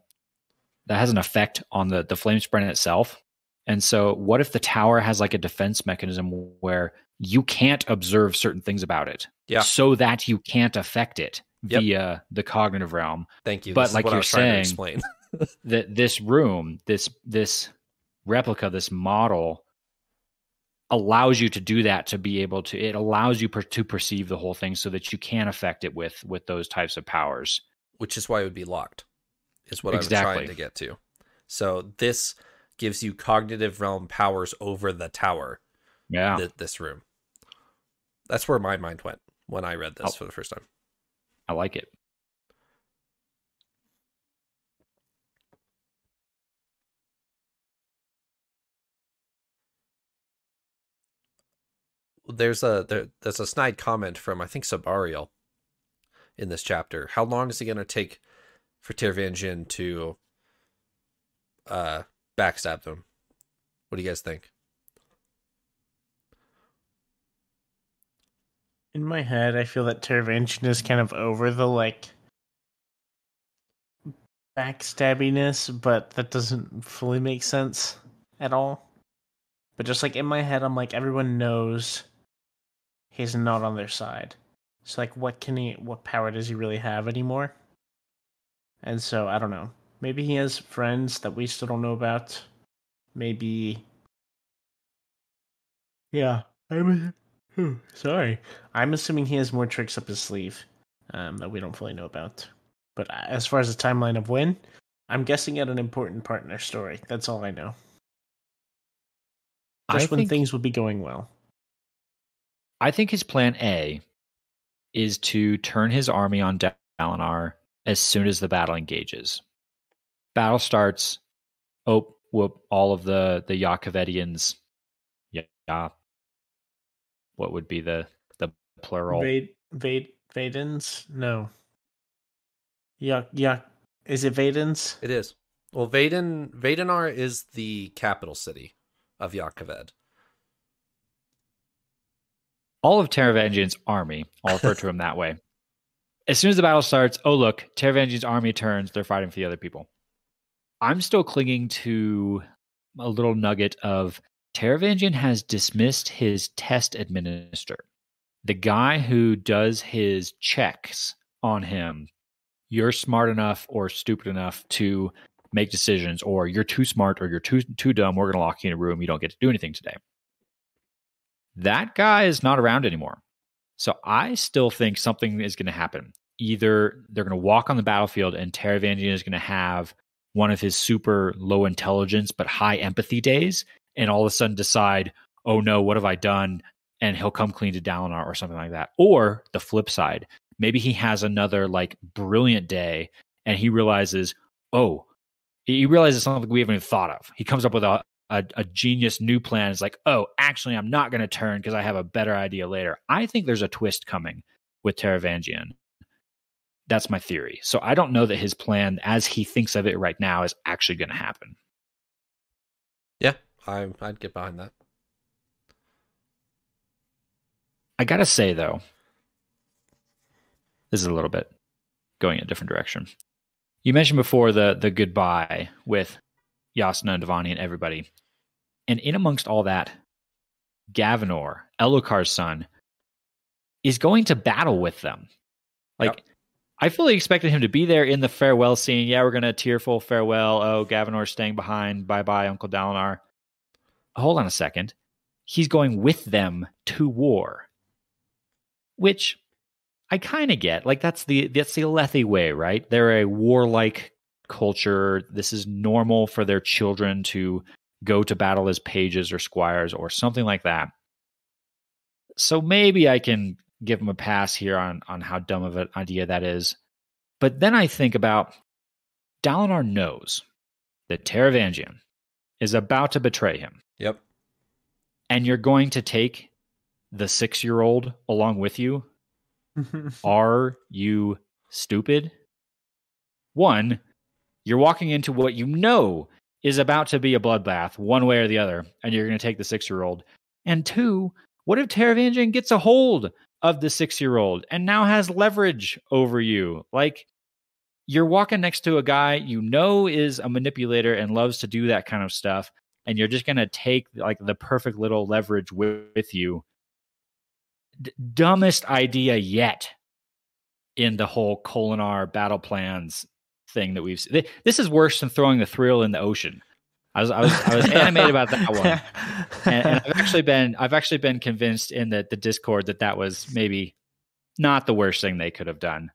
that has an effect on the the Flamespren itself. And so, what if the tower has like a defense mechanism where you can't observe certain things about it. Yeah. So that you can't affect it Yep. via the cognitive realm. Thank you. But This like you're trying to saying- explain. That this room, this this replica, this model allows you to do that to be able to it allows you per, to perceive the whole thing so that you can affect it with with those types of powers. which is why it would be locked is what i'm trying to get to so this gives you cognitive realm powers over the tower Yeah. th- this room that's where my mind went when i read this Oh. for the first time I like it. there's a there, there's a snide comment from i think Sebarial in this chapter how long is it going to take for Taravangian to uh backstab them what do you guys think In my head, I feel that Taravangian is kind of over the like backstabbiness, but that doesn't fully make sense at all. But just like in my head, I'm like everyone knows he's not on their side. So like, what can he? What power does he really have anymore? And so I don't know. Maybe he has friends that we still don't know about. Maybe. Yeah, I'm. Oh, sorry. I'm assuming he has more tricks up his sleeve um, that we don't fully know about. But uh, as far as the timeline of when, I'm guessing at an important part in their story. That's all I know. I Just when think, things will be going well. I think his plan A is to turn his army on Dalinar as soon as the battle engages. Battle starts. Oh, whoop! All of the the Jah Kevedians. Yeah. What would be the the plural? Vade, Vade, Vadens? No. Yuck, yuck. Is it Vadens? it is well Vaden Vedenar is the capital city of Jah Keved all of Taravangian's army, I'll refer to him that way. As soon as the battle starts, oh look, Taravangian's army turns, they're fighting for the other people. I'm still clinging to a little nugget of Taravangian has dismissed his test administrator. The guy who does his checks on him, you're smart enough or stupid enough to make decisions, or you're too smart or you're too too dumb, we're gonna lock you in a room, you don't get to do anything today that guy is not around anymore. So I still think something is going to happen. Either they're going to walk on the battlefield and Taravangian is going to have one of his super low intelligence but high empathy days and all of a sudden decide, oh no, what have I done? And he'll come clean to Dalinar or something like that. Or the flip side, maybe he has another like brilliant day and he realizes, oh, he realizes something we haven't even thought of. He comes up with a, a, a genius new plan is like, oh, actually, I'm not going to turn because I have a better idea later. I think there's a twist coming with Taravangian. That's my theory. So I don't know that his plan, as he thinks of it right now, is actually going to happen. I, i'd get behind that I got to say, though, this is a little bit going in a different direction. You mentioned before the the goodbye with Jasnah and Devani and everybody. And in amongst all that, Gavinor, Elhokar's son, is going to battle with them. Like, Yep. I fully expected him to be there in the farewell scene. Yeah, we're going to tearful farewell. Oh, Gavinor's staying behind. Bye bye, Uncle Dalinar. Hold on a second. He's going with them to war, which I kind of get. Like that's the that's the Alethi way, right? They're a warlike culture. This is normal for their children to go to battle as pages or squires or something like that. So maybe I can give him a pass here on on how dumb of an idea that is. But then I think about Dalinar knows that Taravangian is about to betray him, yep and you're going to take the six year old along with you are you stupid? One, you're walking into what you know is about to be a bloodbath, one way or the other, and you're going to take the six year old. And two, what if Taravangian gets a hold of the six year old and now has leverage over you? Like, you're walking next to a guy you know is a manipulator and loves to do that kind of stuff, and you're just going to take like the perfect little leverage with, with you d- dumbest idea yet in the whole Kholinar battle plans thing that we've seen. This is worse than throwing the thrill in the ocean. I was I was I was animated about that one, and, and, I've actually been I've actually been convinced in the the Discord that that was maybe not the worst thing they could have done,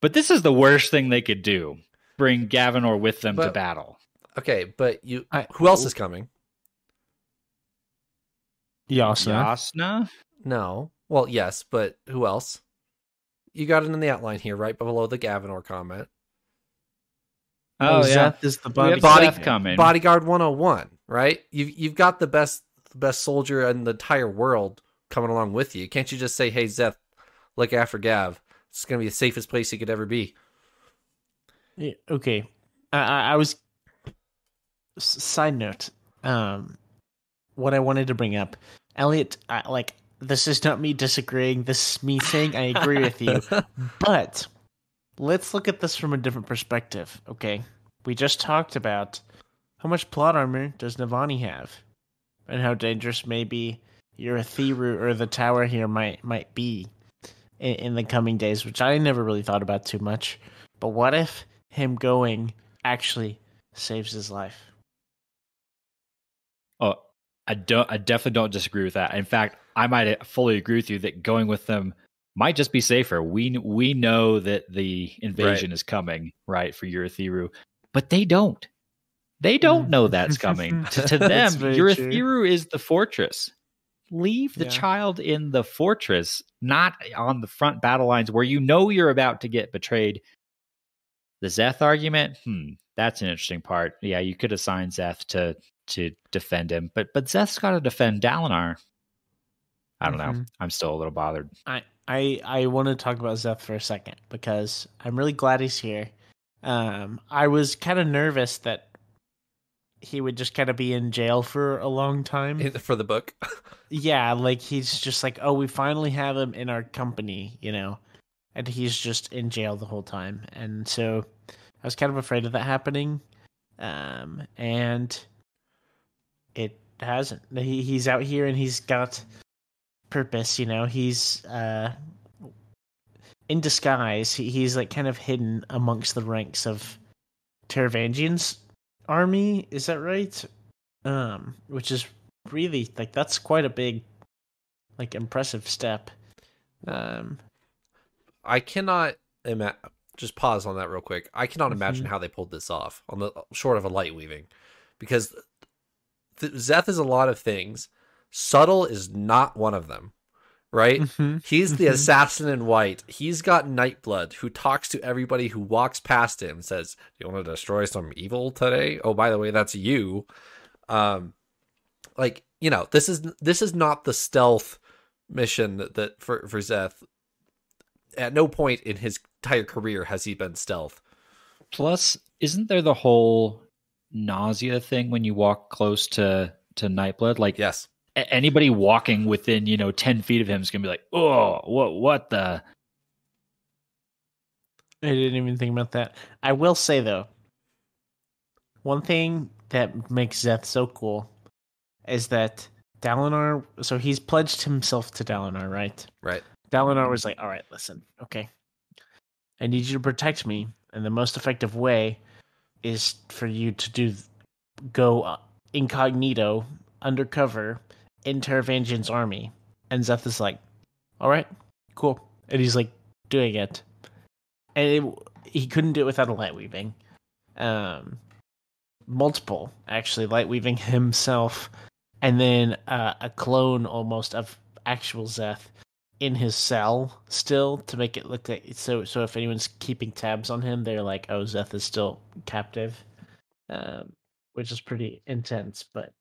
but this is the worst thing they could do: bring Gavinor with them But- to battle. Okay, but you I- who else is oh. coming? Jasnah. Jasnah, No. Well, yes, but who else? You got it in the outline here, right below the Gavinor comment. oh, oh yeah, Szeth is the body. Body- Szeth coming. Bodyguard 101, right? You've you've got the best the best soldier in the entire world coming along with you. Can't you just say, "Hey, Szeth, look after Gav. It's gonna be the safest place he could ever be." Yeah, okay. I, I, I was. Side note. Um, what I wanted to bring up, Elliot. I, like this is not me disagreeing. This is me saying I agree with you. But let's look at this from a different perspective. Okay, we just talked about how much plot armor does Navani have, and how dangerous maybe Urithiru or the tower here might might be in, in the coming days, which I never really thought about too much. But what if him going actually saves his life? I don't. I definitely don't disagree with that. In fact, I might fully agree with you that going with them might just be safer. We we know that the invasion is coming, right, for Urithiru, but they don't. They don't know that's coming. to, to them, very true. Is the fortress. Leave the Yeah. child in the fortress, not on the front battle lines where you know you're about to get betrayed. The Szeth argument, hmm, that's an interesting part. Yeah, you could assign Szeth to to defend him, but but Szeth's got to defend Dalinar. I don't know. Mhm. I'm still a little bothered. I I I want to talk about Zeth for a second because I'm really glad he's here. Um, I was kind of nervous that he would just kind of be in jail for a long time. For the book. yeah, like he's just like, oh, we finally have him in our company, you know, and he's just in jail the whole time, and so I was kind of afraid of that happening. Um, and it hasn't. He he's out here and he's got purpose, you know. He's uh in disguise. He, he's like kind of hidden amongst the ranks of Taravangian's army. Is that right? Um, which is really like that's quite a big, like impressive step. Um, I cannot ima- just pause on that real quick. I cannot imagine Mhm. how they pulled this off on the short of a light weaving, because th- Szeth is a lot of things. Subtle is not one of them, right? mhm. He's the Mhm. assassin in white. He's got Nightblood, who talks to everybody who walks past him. Says, "You want to destroy some evil today? Oh, by the way, that's you." Um, like you know, this is this is not the stealth mission that, that for for Szeth. At no point in his entire career has he been stealth. Plus, isn't there the whole nausea thing when you walk close to to Nightblood? Like Yes, a- anybody walking within you know ten feet of him is gonna be like, oh, what what the? I didn't even think about that. I will say though, one thing that makes Szeth so cool is that Dalinar. So he's pledged himself to Dalinar, right? right. Dalinar was like, "All right, listen, okay, I need you to protect me, and the most effective way is for you to do go uh, incognito, undercover, in Taravangian's army." And Szeth is like, "All right, cool," and he's like doing it, and it, he couldn't do it without a light weaving. Um, multiple actually light weaving himself, and then uh, a clone almost of actual Szeth in his cell still to make it look like so so if anyone's keeping tabs on him they're like oh Szeth is still captive um which is pretty intense but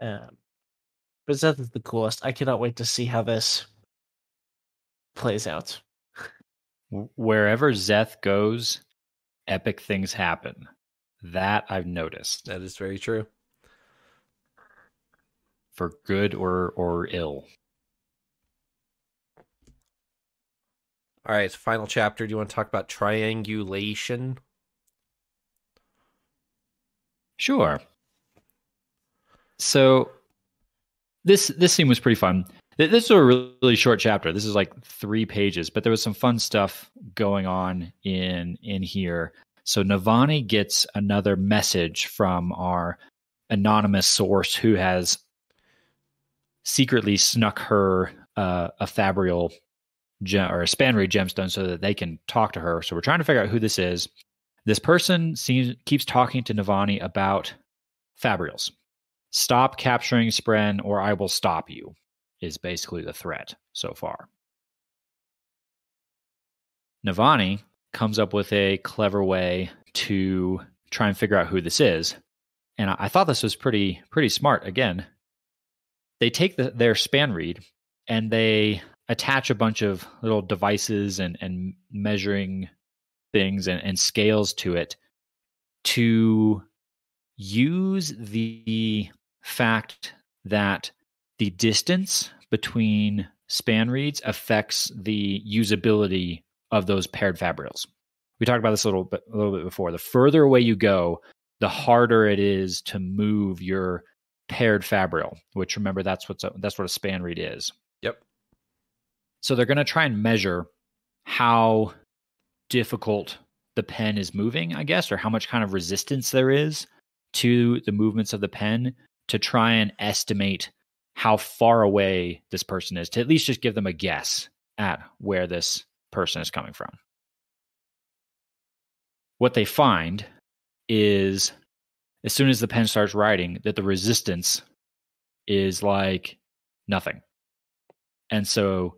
um but Szeth is the coolest I cannot wait to see how this plays out Wherever Szeth goes, epic things happen. That I've noticed That is very true. for good or or ill. All right, final chapter. Do you want to talk about triangulation? Sure. So this this scene was pretty fun. This is a really short chapter. This is like three pages, but there was some fun stuff going on in in here. So Navani gets another message from our anonymous source who has secretly snuck her uh, a Fabrial gem or a Spanreed gemstone so that they can talk to her. So we're trying to figure out who this is. This person seems keeps talking to Navani about Fabrials. Stop capturing Spren or I will stop you is basically the threat so far. Navani comes up with a clever way to try and figure out who this is. And I thought this was pretty pretty smart. Again, they take the, their Spanreed and they attach a bunch of little devices and, and measuring things and, and scales to it to use the fact that the distance between spanreeds affects the usability of those paired fabrials. We talked about this a little bit a little bit before. The further away you go, the harder it is to move your paired fabrial, which remember that's what's a, that's what a spanreed is. So they're going to try and measure how difficult the pen is moving, I guess, or how much kind of resistance there is to the movements of the pen to try and estimate how far away this person is, to at least just give them a guess at where this person is coming from. What they find is as soon as the pen starts writing, that the resistance is like nothing. And so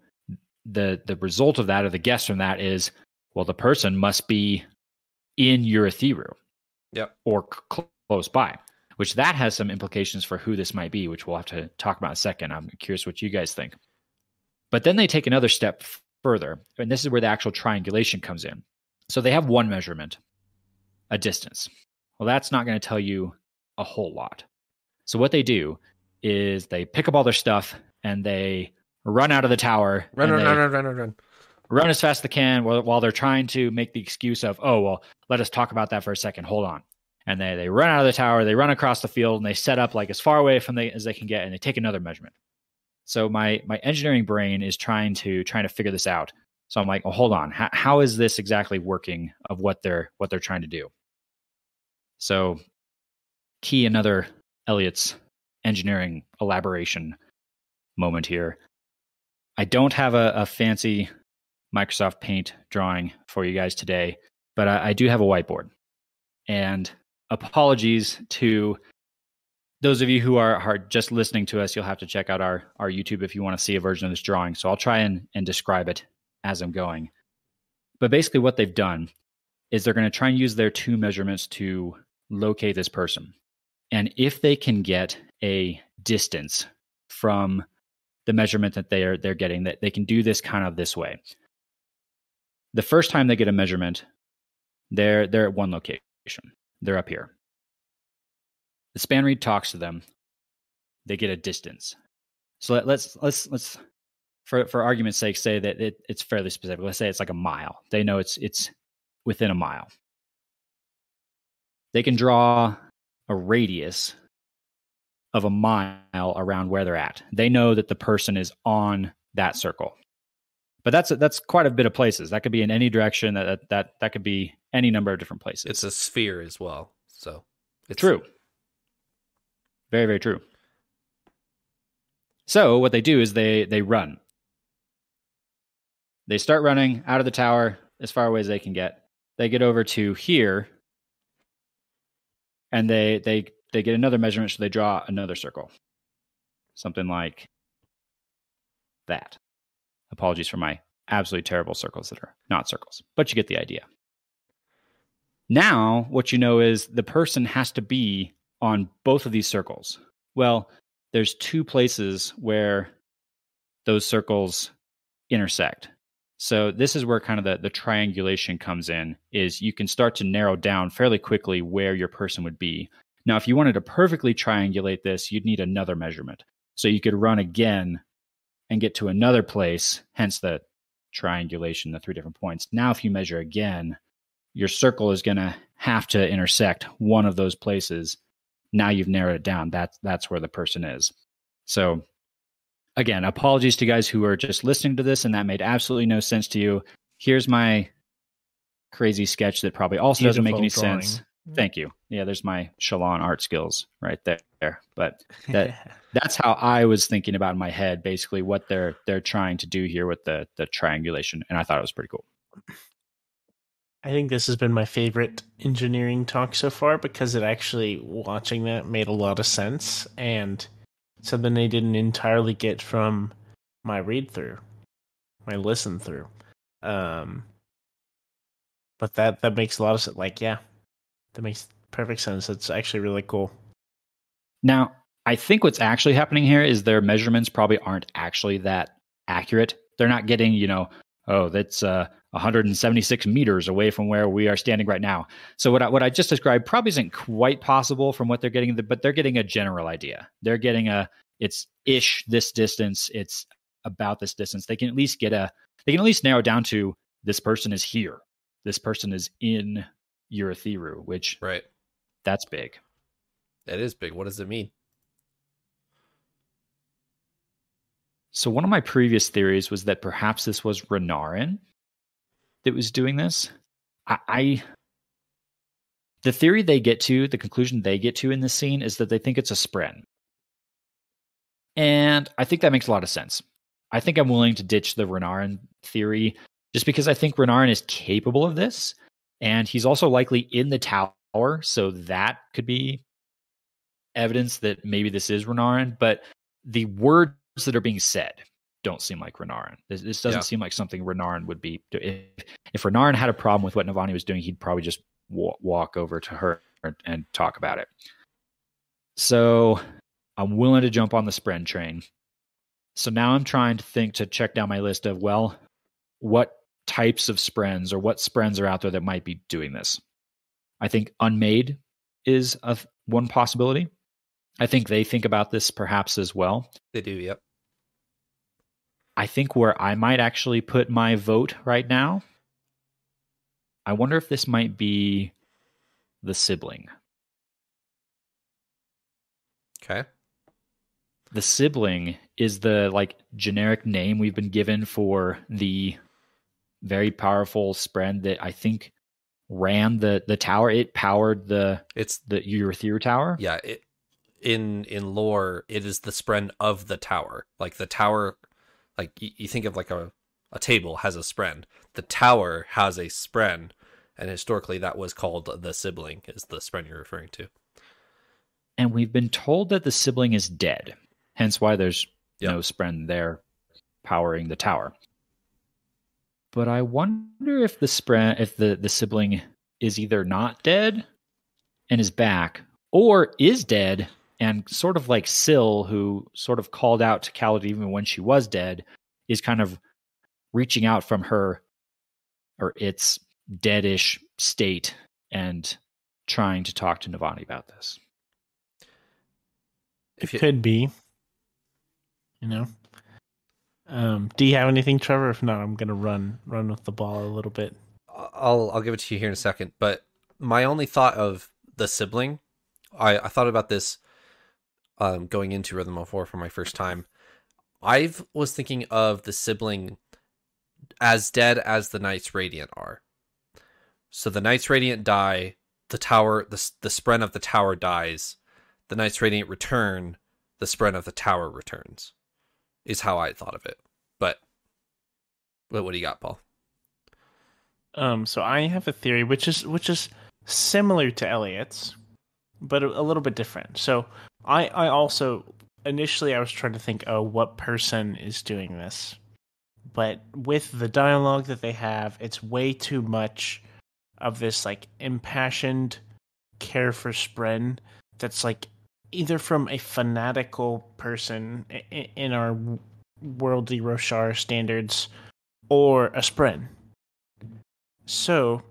the the result of that or the guess from that is well the person must be in Urithiru. Yep. Or c- close by which that has some implications for who this might be, which we'll have to talk about in a second. I'm curious what you guys think. But then they take another step further, and this is where the actual triangulation comes in. So they have one measurement, a distance. Well, that's not going to tell you a whole lot. So what they do is they pick up all their stuff and they run out of the tower. Run, run, run, run, run, run, run. Run as fast as they can while, while they're trying to make the excuse of, oh, well, let us talk about that for a second. Hold on and they they run out of the tower, they run across the field, and they set up like as far away from they as they can get, and they take another measurement. So my my engineering brain is trying to trying to figure this out. So I'm like, well, hold on, how, how is this exactly working of what they're what they're trying to do? So, key another Elliot's engineering elaboration moment here. I don't have a, a fancy Microsoft Paint drawing for you guys today, but I, I do have a whiteboard. And apologies to those of you who are, are just listening to us. You'll have to check out our, our YouTube if you want to see a version of this drawing. So I'll try and, and describe it as I'm going. But basically, what they've done is they're going to try and use their two measurements to locate this person. And if they can get a distance from the measurement that they're they're getting, that they can do this kind of this way. The first time they get a measurement, they're they're at one location. They're up here. The spanreed talks to them. They get a distance. So let, us let's let's for for argument's sake say that it, it's fairly specific. Let's say it's like a mile. They know it's it's within a mile. They can draw a radius of a mile around where they're at. They know that the person is on that circle. But that's that's quite a bit of places. That could be in any direction. That that that, could be any number of different places. It's a sphere as well. So it's true. Very, very true. So what they do is they they run. They start running out of the tower as far away as they can get. They get over to here and they they they get another measurement so they draw another circle. Something like that. Apologies for my absolutely terrible circles that are not circles, but you get the idea. Now, what you know is the person has to be on both of these circles. Well, there's two places where those circles intersect. So this is where kind of the, the triangulation comes in is you can start to narrow down fairly quickly where your person would be. Now, if you wanted to perfectly triangulate this, you'd need another measurement. So you could run again and get to another place, hence the triangulation, the three different points. Now, if you measure again, your circle is going to have to intersect one of those places. Now you've narrowed it down. That's that's where the person is. So again, apologies to guys who are just listening to this and that made absolutely no sense to you. Here's my crazy sketch that probably also doesn't make any drawing. sense. Thank you. Yeah, there's my Shallan art skills right there. But That- that's how I was thinking about in my head, basically what they're they're trying to do here with the the triangulation, and I thought it was pretty cool. I think this has been my favorite engineering talk so far because it actually watching that made a lot of sense and something I didn't entirely get from my read through, my listen through. Um, but that that makes a lot of sense. Like, yeah, that makes perfect sense. It's actually really cool. Now, I think what's actually happening here is their measurements probably aren't actually that accurate. They're not getting, you know, oh, that's uh, 176 meters away from where we are standing right now. So what I, what I just described probably isn't quite possible from what they're getting, but they're getting a general idea. They're getting a it's ish this distance. It's about this distance. They can at least get a they can at least narrow down to this person is here. This person is in Urithiru, which Right. that's big. That is big. What does it mean? So one of my previous theories was that perhaps this was Renarin that was doing this. I, I the theory they get to, the conclusion they get to in this scene is that they think it's a spren. And I think that makes a lot of sense. I think I'm willing to ditch the Renarin theory just because I think Renarin is capable of this. And he's also likely in the tower. So that could be evidence that maybe this is Renarin. But the words that are being said don't seem like Renarin. This, this doesn't Yeah. seem like something Renarin would be. If, if Renarin had a problem with what Navani was doing, he'd probably just wa- walk over to her and, and talk about it. So I'm willing to jump on the Spren train. So now I'm trying to think to check down my list of, well, what types of Sprens or what Sprens are out there that might be doing this. I think Unmade is a, one possibility. I think they think about this perhaps as well. They do. Yep. I think where I might actually put my vote right now, I wonder if this might be the sibling. Okay. The sibling is the like generic name we've been given for the very powerful spren that I think ran the the tower. It powered the It's the Urithiru tower. yeah. It, in in lore, it is the spren of the tower. Like the tower, like you, you think of like a a table has a spren. The tower has a spren, and historically that was called the sibling. Is the spren you're referring to? And we've been told that the sibling is dead. Hence why there's Yep. no Spren there powering the tower. But I wonder if the Spren if the, the sibling is either not dead and is back, or is dead and sort of like Syl, who sort of called out to Kaladin even when she was dead, is kind of reaching out from her or its deadish state and trying to talk to Navani about this. If It could be. You know. Um, do you have anything, Trevor? If not, I'm gonna run run with the ball a little bit. I'll I'll give it to you here in a second. But my only thought of the sibling, I I thought about this, um, going into Rhythm of War for my first time. I was thinking of the sibling as dead as the Knights Radiant are. So the Knights Radiant die, the tower, the the spren of the tower dies, the Knights Radiant return, the spren of the tower returns. Is how I thought of it. But what what do you got, Paul? Um, so I have a theory which is which is similar to Elliot's, but a, a little bit different. So I I also initially I was trying to think, oh, what person is doing this? But with the dialogue that they have, it's way too much of this like impassioned care for Spren that's like either from a fanatical person in our worldly Roshar standards or a Spren. So,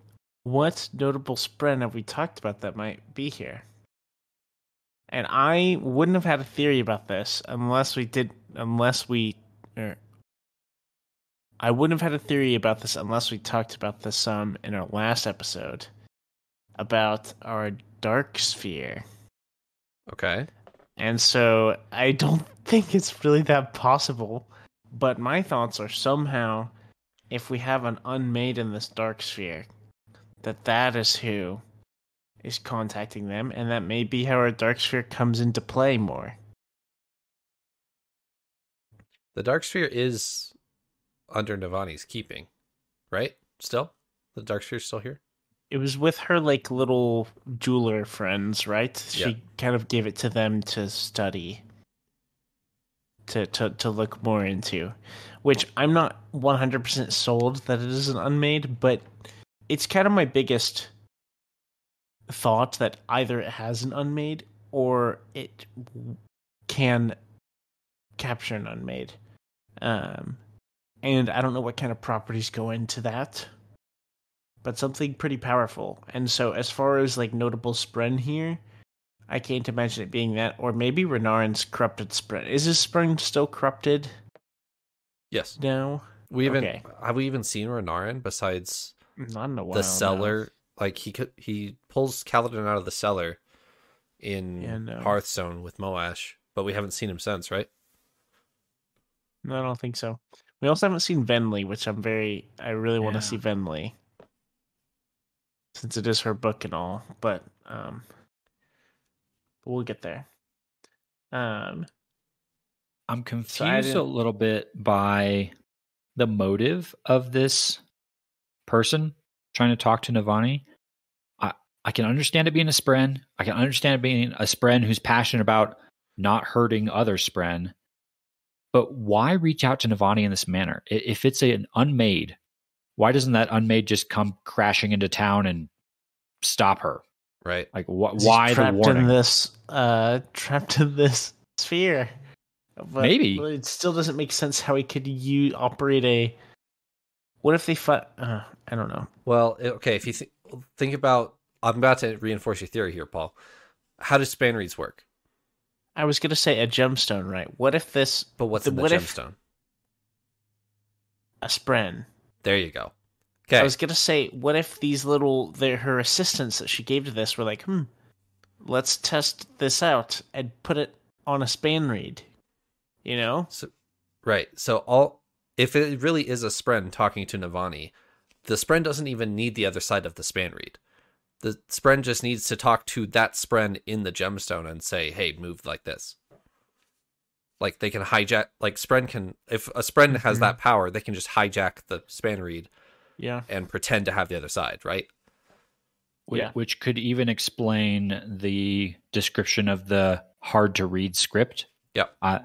what notable spren have we talked about that might be here? And I wouldn't have had a theory about this unless we did, unless we, er, I wouldn't have had a theory about this unless we talked about this um in our last episode about our dark sphere. Okay. And so I don't think it's really that possible. But my thoughts are somehow if we have an unmade in this dark sphere, that that is who is contacting them, and that may be how our dark sphere comes into play more. The Dark Sphere is under Navani's keeping, right? Still? The Dark Sphere's still here? It was with her like little jeweler friends, right? Yeah. She kind of gave it to them to study. To, to, to look more into, which I'm not 100% sold that it is an unmade, but it's kind of my biggest thought that either it has an unmade or it can capture an unmade. Um, and I don't know what kind of properties go into that, but something pretty powerful. And so, as far as like notable spren here, I can't imagine it being that, or maybe Renarin's corrupted spren. Is his spren still corrupted Yes. now? We even Okay. have we even seen Renarin besides Not in a while. the cellar? Like he he pulls Kaladin out of the cellar in Yeah, no. Hearthstone with Moash, but we haven't seen him since, right? No, I don't think so. We also haven't seen Venli, which I'm very, I really want to see Venli, since it is her book and all. But um, we'll get there. Um, I'm confused a little bit by the motive of this person trying to talk to Navani. I I can understand it being a spren. I can understand it being a spren who's passionate about not hurting other spren. But why reach out to Navani in this manner? If it's an unmade, why doesn't that unmade just come crashing into town and stop her? Right. Like, wh- why the trapped warning? in this, uh, trapped in this sphere? But Maybe. it still doesn't make sense how he could you operate a. What if they fight? Uh, I don't know. Well, okay, if you think think about I'm about to reinforce your theory here, Paul. How does spanreeds work? I was gonna say a gemstone, right? What if this But what's The- in the what if- gemstone? a spren? There you go. Okay. I was gonna say, what if these little they're her assistants that she gave to this were like, hmm, let's test this out and put it on a spanreed. You know? So, right. So all if it really is a spren talking to Navani, the spren doesn't even need the other side of the spanreed. The spren just needs to talk to that spren in the gemstone and say, "Hey, move like this." Like they can hijack. Like spren can, if a spren has Mhm. that power, they can just hijack the spanreed Yeah. and pretend to have the other side, right? Wh- Yeah. which could even explain the description of the hard to read script. Yeah. I,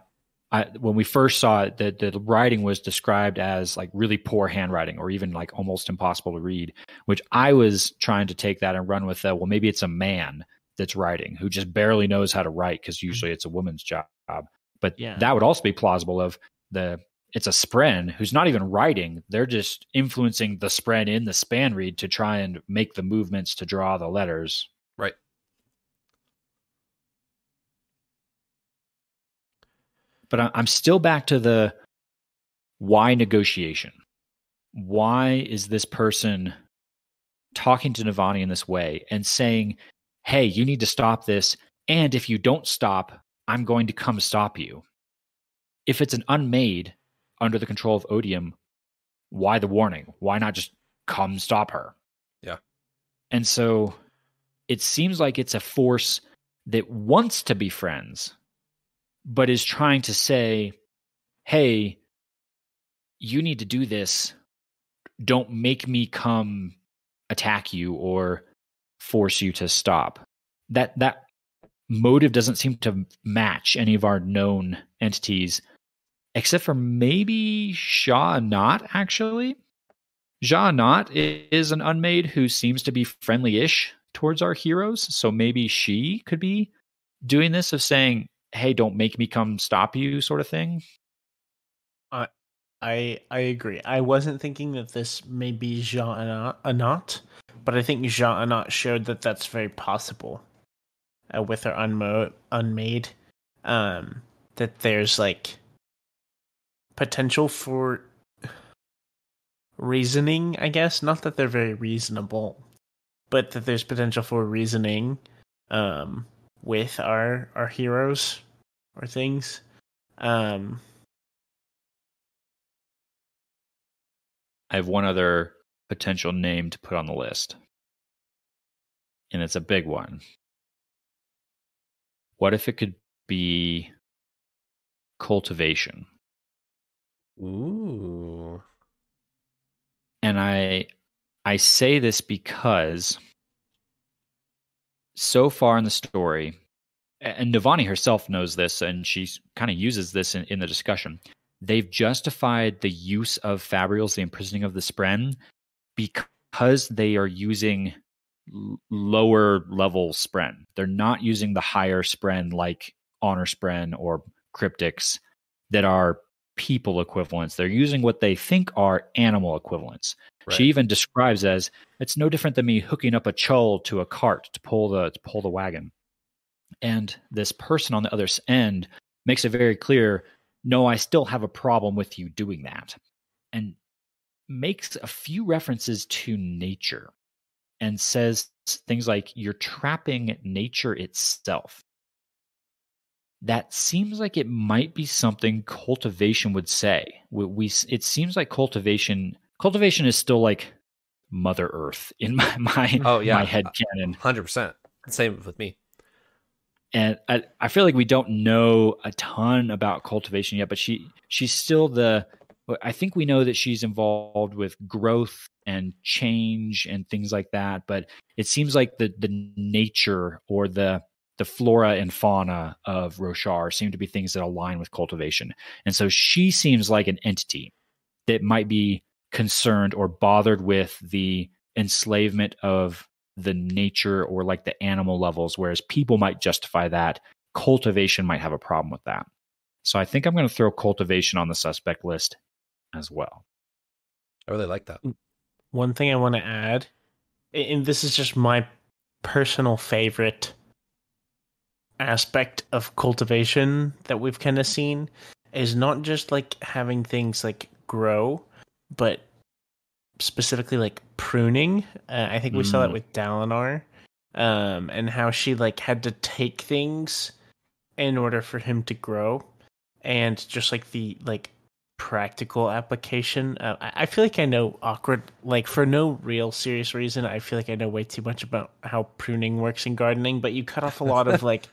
I when we first saw it, the the writing was described as like really poor handwriting, or even like almost impossible to read. Which I was trying to take that and run with. That well, maybe it's a man that's writing who just barely knows how to write because usually it's a woman's job. But Yeah. that would also be plausible. Of the it's a spren who's not even writing; they're just influencing the spren in the spanreed to try and make the movements to draw the letters. Right. But I- I'm still back to the why negotiation. Why is this person talking to Navani in this way and saying, "Hey, you need to stop this, and if you don't stop, I'm going to come stop you." If it's an unmade under the control of Odium, why the warning? Why not just come stop her? Yeah. And so it seems like it's a force that wants to be friends, but is trying to say, hey, you need to do this. Don't make me come attack you or force you to stop. That that motive doesn't seem to match any of our known entities, except for maybe Sja-anat, actually. Sja-anat is an unmade who seems to be friendly ish towards our heroes. So maybe she could be doing this of saying, hey, don't make me come stop you, sort of thing. I I agree. I wasn't thinking that this may be Jean Anat but I think Sja-anat showed that that's very possible uh, with her unmo- unmade. Um, that there's like potential for reasoning, I guess. Not that they're very reasonable, but that there's potential for reasoning um, with our our heroes or things. Um, I have one other potential name to put on the list, and it's a big one. What if it could be cultivation? Ooh. And I I say this because so far in the story, and Navani herself knows this, and she kind of uses this in, in, the discussion. They've justified the use of Fabrials, the imprisoning of the Spren, because they are using lower level Spren. They're not using the higher Spren like Honor Spren or Cryptics that are people equivalents. They're using what they think are animal equivalents. Right. She even describes as it's no different than me hooking up a chul to a cart to pull the to pull the wagon. And this person on the other end makes it very clear, no, I still have a problem with you doing that. And makes a few references to nature and says things like you're trapping nature itself that seems like it might be something cultivation would say. We, we, it seems like cultivation cultivation is still like Mother Earth in my my oh yeah my head canon. Hundred percent. Same with me. And I, I feel like we don't know a ton about cultivation yet, but she she's still the. I think we know that she's involved with growth and change and things like that. But it seems like the the nature or the the flora and fauna of Roshar seem to be things that align with cultivation. And so she seems like an entity that might be concerned or bothered with the enslavement of the nature or like the animal levels, whereas people might justify that. Cultivation might have a problem with that. So I think I'm going to throw cultivation on the suspect list as well. I really like that. Mm. One thing I want to add, and this is just my personal favorite aspect of cultivation that we've kind of seen is not just like having things like grow, but specifically like pruning. Uh, I think we mm. saw that mm. with Dalinar, um, and how she like had to take things in order for him to grow, and just like the like practical application. Uh, I feel like I know awkward, like for no real serious reason. I feel like I know way too much about how pruning works in gardening, but you cut off a lot of like,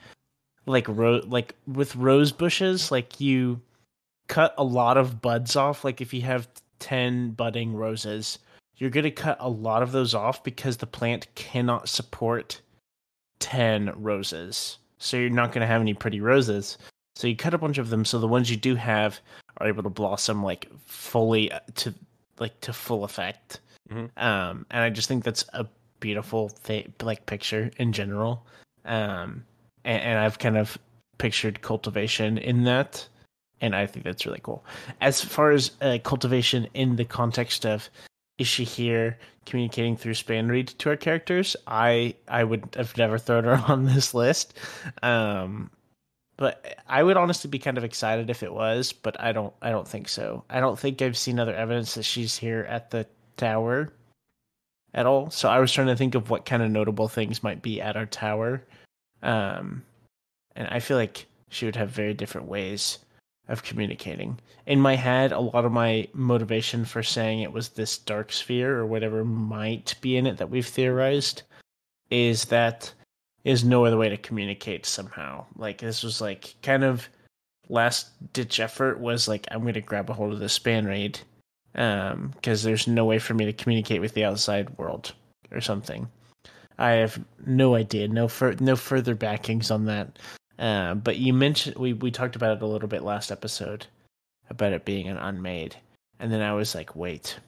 like ro- like with rose bushes, like you cut a lot of buds off. Like if you have ten budding roses, you're gonna cut a lot of those off because the plant cannot support ten roses. So you're not gonna have any pretty roses. So you cut a bunch of them so the ones you do have are able to blossom like fully uh, to like to full effect. Mm-hmm. Um, and I just think that's a beautiful thing, like picture in general. Um, and, and I've kind of pictured cultivation in that, and I think that's really cool. As far as uh, cultivation in the context of is she here communicating through spanreed to our characters? I I would have never thrown her on this list. Um, but I would honestly be kind of excited if it was, but I don't I don't think so. I don't think I've seen other evidence that she's here at the tower at all. So I was trying to think of what kind of notable things might be at our tower. Um and I feel like she would have very different ways of communicating. In my head, a lot of my motivation for saying it was this dark sphere or whatever might be in it that we've theorized is that is no other way to communicate somehow. Like this was like kind of last ditch effort was like I'm going to grab a hold of the Spanreed um because there's no way for me to communicate with the outside world or something. I have no idea, no fur- no further backings on that. Uh, but you mentioned we we talked about it a little bit last episode about it being an unmade, and then I was like, wait,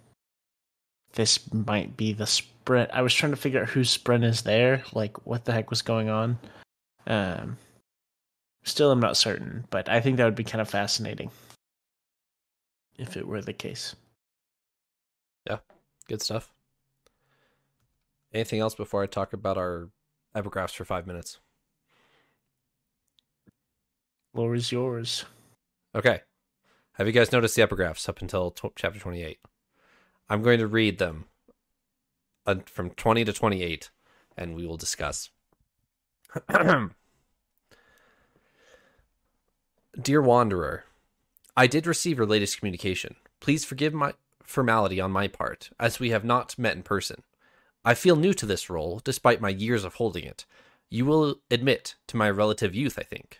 this might be the spren. I was trying to figure out whose spren is there, like what the heck was going on. Um, still, I'm not certain, but I think that would be kind of fascinating if it were the case. Yeah, good stuff. Anything else before I talk about our epigraphs for five minutes? Floor is yours. Okay. Have you guys noticed the epigraphs up until t- chapter 28? I'm going to read them uh, from 20 to 28, and we will discuss. Dear Wanderer, I did receive your latest communication. Please forgive my formality on my part, as we have not met in person. I feel new to this role, despite my years of holding it. You will admit to my relative youth, I think.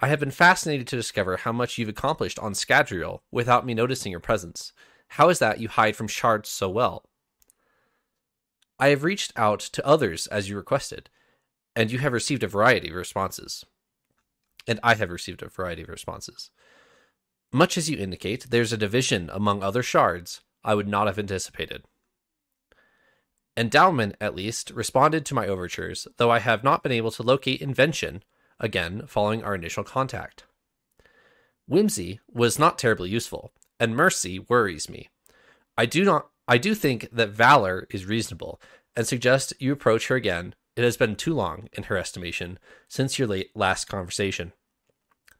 I have been fascinated to discover how much you've accomplished on Scadrial without me noticing your presence. How is that you hide from shards so well? I have reached out to others as you requested, and you have received a variety of responses. And I have received a variety of responses. Much as you indicate, there's a division among other shards I would not have anticipated. Endowment, at least, responded to my overtures, though I have not been able to locate Invention again following our initial contact. Whimsy was not terribly useful, and Mercy worries me. I do not I do think that Valor is reasonable, and suggest you approach her again. It has been too long, in her estimation, since your late last conversation.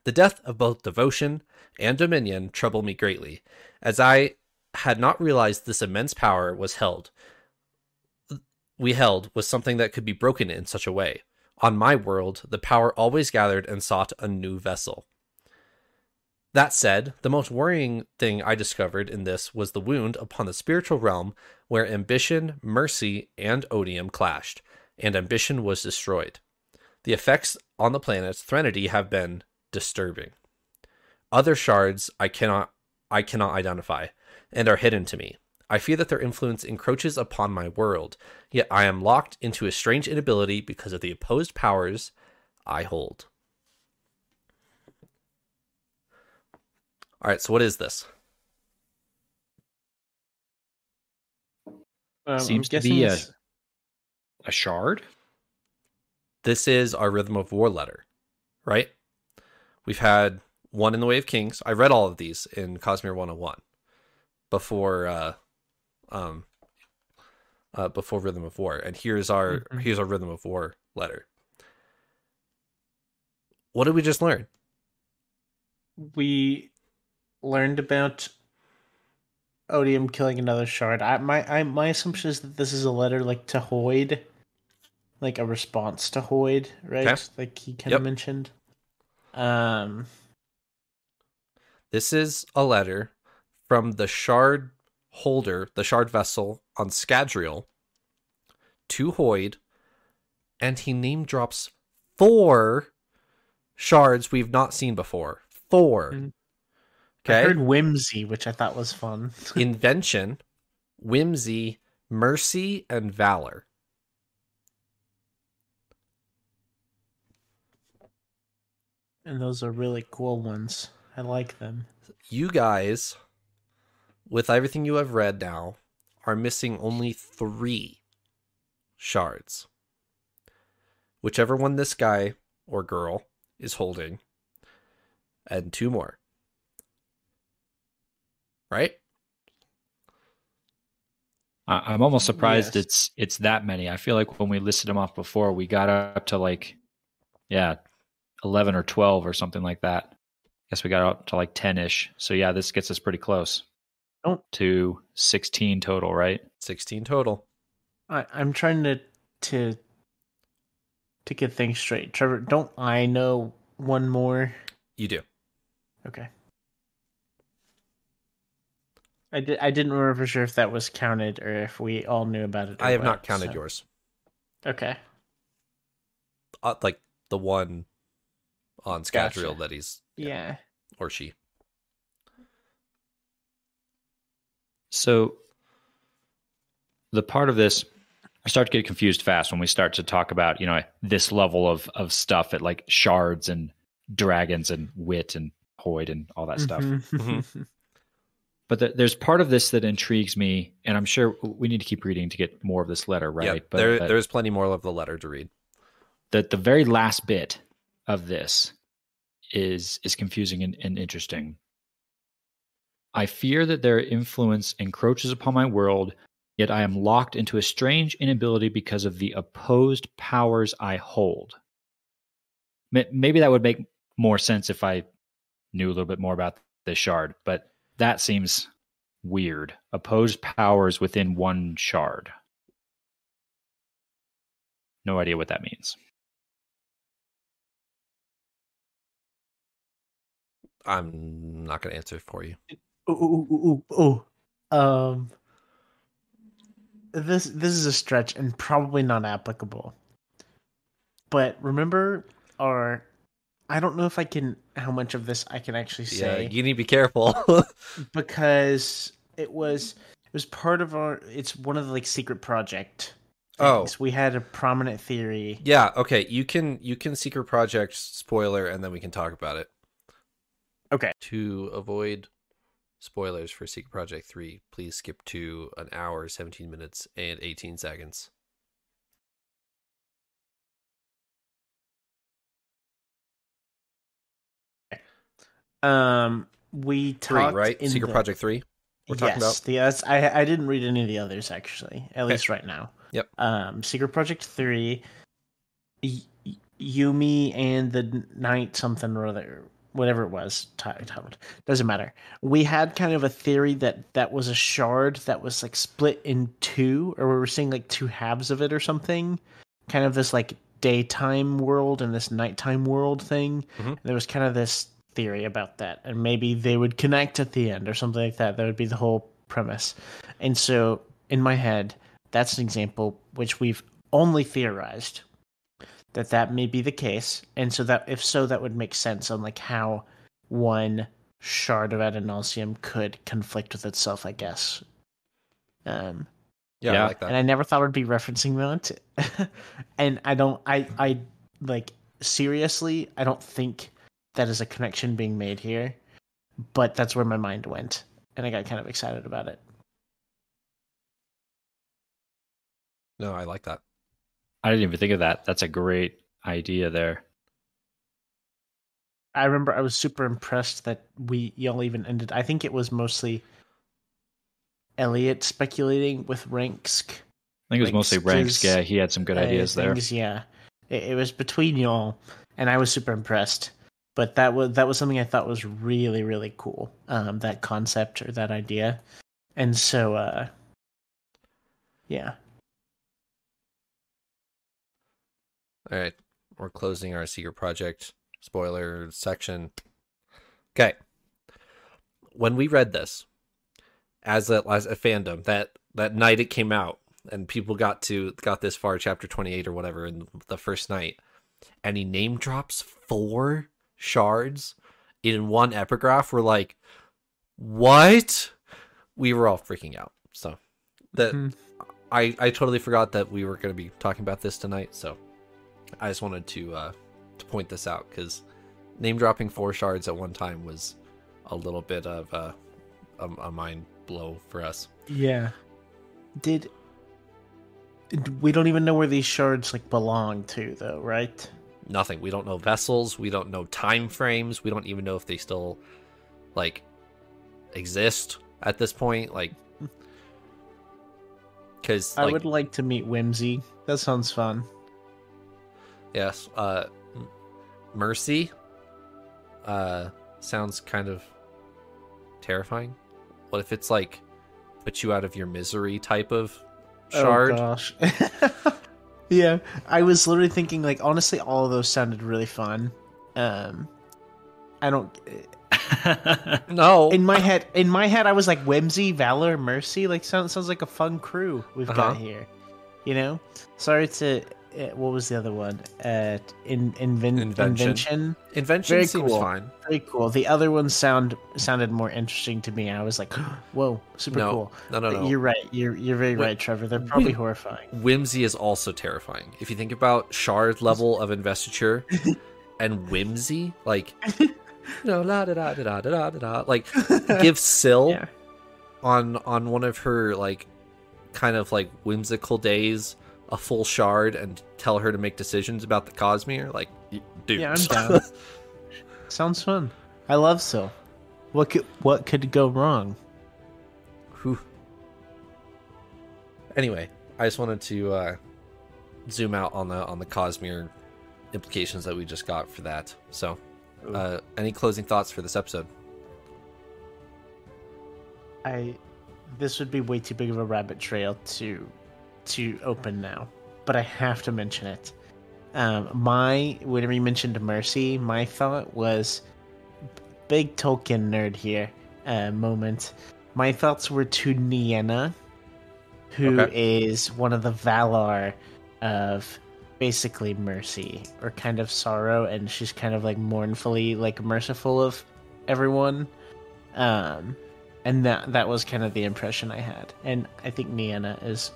The death of both Devotion and Dominion troubled me greatly, as I had not realized this immense power was held we held was something that could be broken in such a way. On my world, the power always gathered and sought a new vessel. That said, the most worrying thing I discovered in this was the wound upon the spiritual realm where ambition, mercy, and odium clashed, and ambition was destroyed. The effects on the planet's Threnody have been disturbing. Other shards I cannot I cannot identify, and are hidden to me. I fear that their influence encroaches upon my world, yet I am locked into a strange inability because of the opposed powers I hold. All right, so what is this? Um, Seems to be a- A shard? This is our Rhythm of War letter, right? We've had one in the Way of Kings. I read all of these in Cosmere 101 before uh um uh before Rhythm of War. And here's our Mhm. here's our Rhythm of War letter. What did we just learn? we learned about Odium killing another shard. I my I my assumption is that this is a letter like to Hoid, like a response to Hoid, right? Okay. Like he kind Yep. of mentioned. Um, This is a letter from the shard holder, the shard vessel on Scadrial to Hoid, and he name drops four shards we've not seen before. 4 Mhm. I heard whimsy, which I thought was fun. Invention, whimsy, mercy, and valor. and those are really cool ones. I like them. You guys, with everything you have read now, are missing only three shards. Whichever one this guy or girl is holding, and two more. Right? I- I'm almost surprised Yes. it's it's that many. I feel like when we listed them off before, we got up to like, yeah, eleven or twelve or something like that. I guess we got up to like ten ish. So yeah, this gets us pretty close. Don't- to sixteen total, right? 16 total. I, I'm trying to to to get things straight. Trevor, don't I know one more? You do. Okay. I did. I didn't remember for sure if that was counted or if we all knew about it. I have what, not counted so- yours. Okay. Uh, like the one on Gotcha. Scadrial that he's Yeah. or she. So the part of this I start to get confused fast when we start to talk about, you know, this level of of stuff at like shards and dragons and wit and Hoid and all that stuff. But th- there's part of this that intrigues me, and I'm sure we need to keep reading to get more of this letter, right? Yeah, but there, but there's plenty more of the letter to read. the the very last bit of this is is confusing and, and interesting. I fear that their influence encroaches upon my world, yet I am locked into a strange inability because of the opposed powers I hold. Maybe that would make more sense if I knew a little bit more about this shard, but that seems weird. Opposed powers within one shard. No idea what that means. I'm not going to answer for you. Ooh, ooh, ooh, ooh. Um, this this is a stretch and probably not applicable. But remember, or I don't know if I can how much of this I can actually say. Yeah, you need to be careful. because it was it was part of our. It's one of the like secret project. Oh. things. we had a prominent theory. yeah, okay. You can you can secret project spoiler and then we can talk about it. Okay. To avoid spoilers for Secret Project 3, please skip to an hour, 17 minutes and 18 seconds. Um, we 3, right? in Secret the- Project 3. we're talking yes, the others- I I didn't read any of the others actually, at least right now. Yep. Um, Secret Project Three, y- Yumi and the Night something or other, whatever it was ti- titled, doesn't matter. We had kind of a theory that that was a shard that was like split in two, or we were seeing like two halves of it or something. Kind of this like daytime world and this nighttime world thing. Mhm. There was kind of this theory about that, and maybe they would connect at the end or something like that. That would be the whole premise. And so, in my head, that's an example which we've only theorized that that may be the case, and so that if so, that would make sense on like how one shard of Adonalsium could conflict with itself. I guess. Um, Yeah, Yeah. I like that. and I never thought I'd be referencing that. and I don't, I, I like seriously, I don't think that is a connection being made here, but that's where my mind went, and I got kind of excited about it. no, I like that. I didn't even think of that. That's a great idea there. I remember I was super impressed that we y'all even ended. I think it was mostly Elliot speculating with Ranksk. I think it was mostly Ranks ranks. Yeah, he had some good uh, ideas there. Yeah, it, it was between y'all, and I was super impressed. But that was that was something I thought was really really cool. Um, that concept or that idea, and so uh, yeah, All right. We're closing our secret project spoiler section. Okay. When we read this as a as a fandom, that that night it came out and people got to got this far, chapter twenty eight or whatever, in the first night, and he name drops four shards in one epigraph, we're like, What? We were all freaking out. So that Mhm. I, I totally forgot that we were gonna be talking about this tonight, so I just wanted to uh, to point this out because name dropping four shards at one time was a little bit of a, a, a mind blow for us. yeah. Did we don't even know where these shards like belong to though, right? Nothing. We don't know vessels. We don't know time frames. We don't even know if they still like exist at this point. Like, because I like, would like to meet Whimsy. That sounds fun. yes, uh, Mercy, uh, sounds kind of terrifying. What if it's like put you out of your misery type of shard? Oh gosh. yeah, I was literally thinking like honestly all of those sounded really fun. Um I don't no, in my head in my head I was like whimsy, valor, mercy like sounds sounds like a fun crew we've Uh-huh. got here. You know? Sorry to what was the other one? Uh in, inven- Invention. invention. invention very seems cool. fine. Very cool. The other ones sound sounded more interesting to me. I was like, "Whoa, super No, cool." no, no, no. You're right. You're you're very Whi- right, Trevor. They're probably Whim- horrifying. Whimsy is also terrifying. If you think about shard level of investiture and whimsy, like you know, la da da da da da da da, like give Syl Yeah. on on one of her like kind of like whimsical days a full shard and tell her to make decisions about the Cosmere, like dude. Yeah, I'm down. Sounds fun. I love Syl. What could what could go wrong? Whew. Anyway, I just wanted to uh, zoom out on the on the Cosmere implications that we just got for that. So, uh, any closing thoughts for this episode? I this would be way too big of a rabbit trail to to open now, but I have to mention it. Um, my whenever you mentioned mercy, my thought was big Tolkien nerd here uh, moment. My thoughts were to Nienna, who is Okay. one of the Valar of basically mercy or kind of sorrow, and she's kind of like mournfully like merciful of everyone. Um, and that that was kind of the impression I had, and I think Nienna is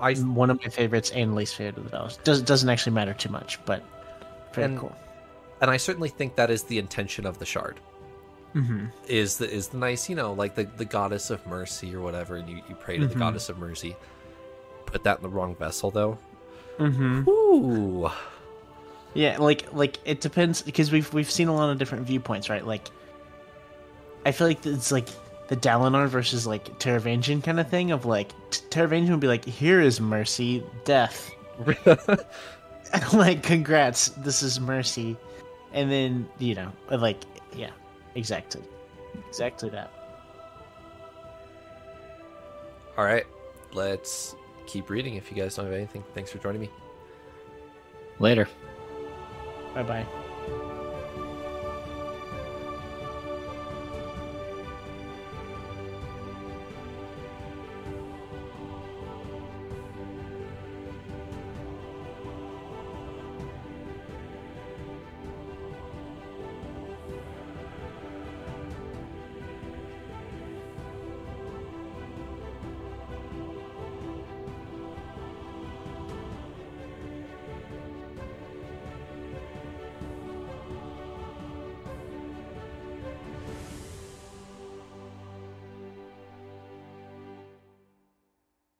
I one of my favorites and least favorite of the Valar. Does doesn't actually matter too much, but very And- cool. and I certainly think that is the intention of the shard. Mm-hmm. Is the is the nice, you know, like the, the goddess of mercy or whatever, and you, you pray to the Mhm. goddess of mercy. Put that in the wrong vessel though. Mm-hmm. Ooh. Yeah, like like it depends because we've we've seen a lot of different viewpoints, right? Like, I feel like it's like the Dalinar versus like Taravangian kind of thing of like T- Taravangian would be like, "Here is mercy, death." like, congrats, this is mercy, and then you know, uh, like, yeah, exactly, exactly that. All right. Let's keep reading if you guys don't have anything. Thanks for joining me. Later. Bye bye.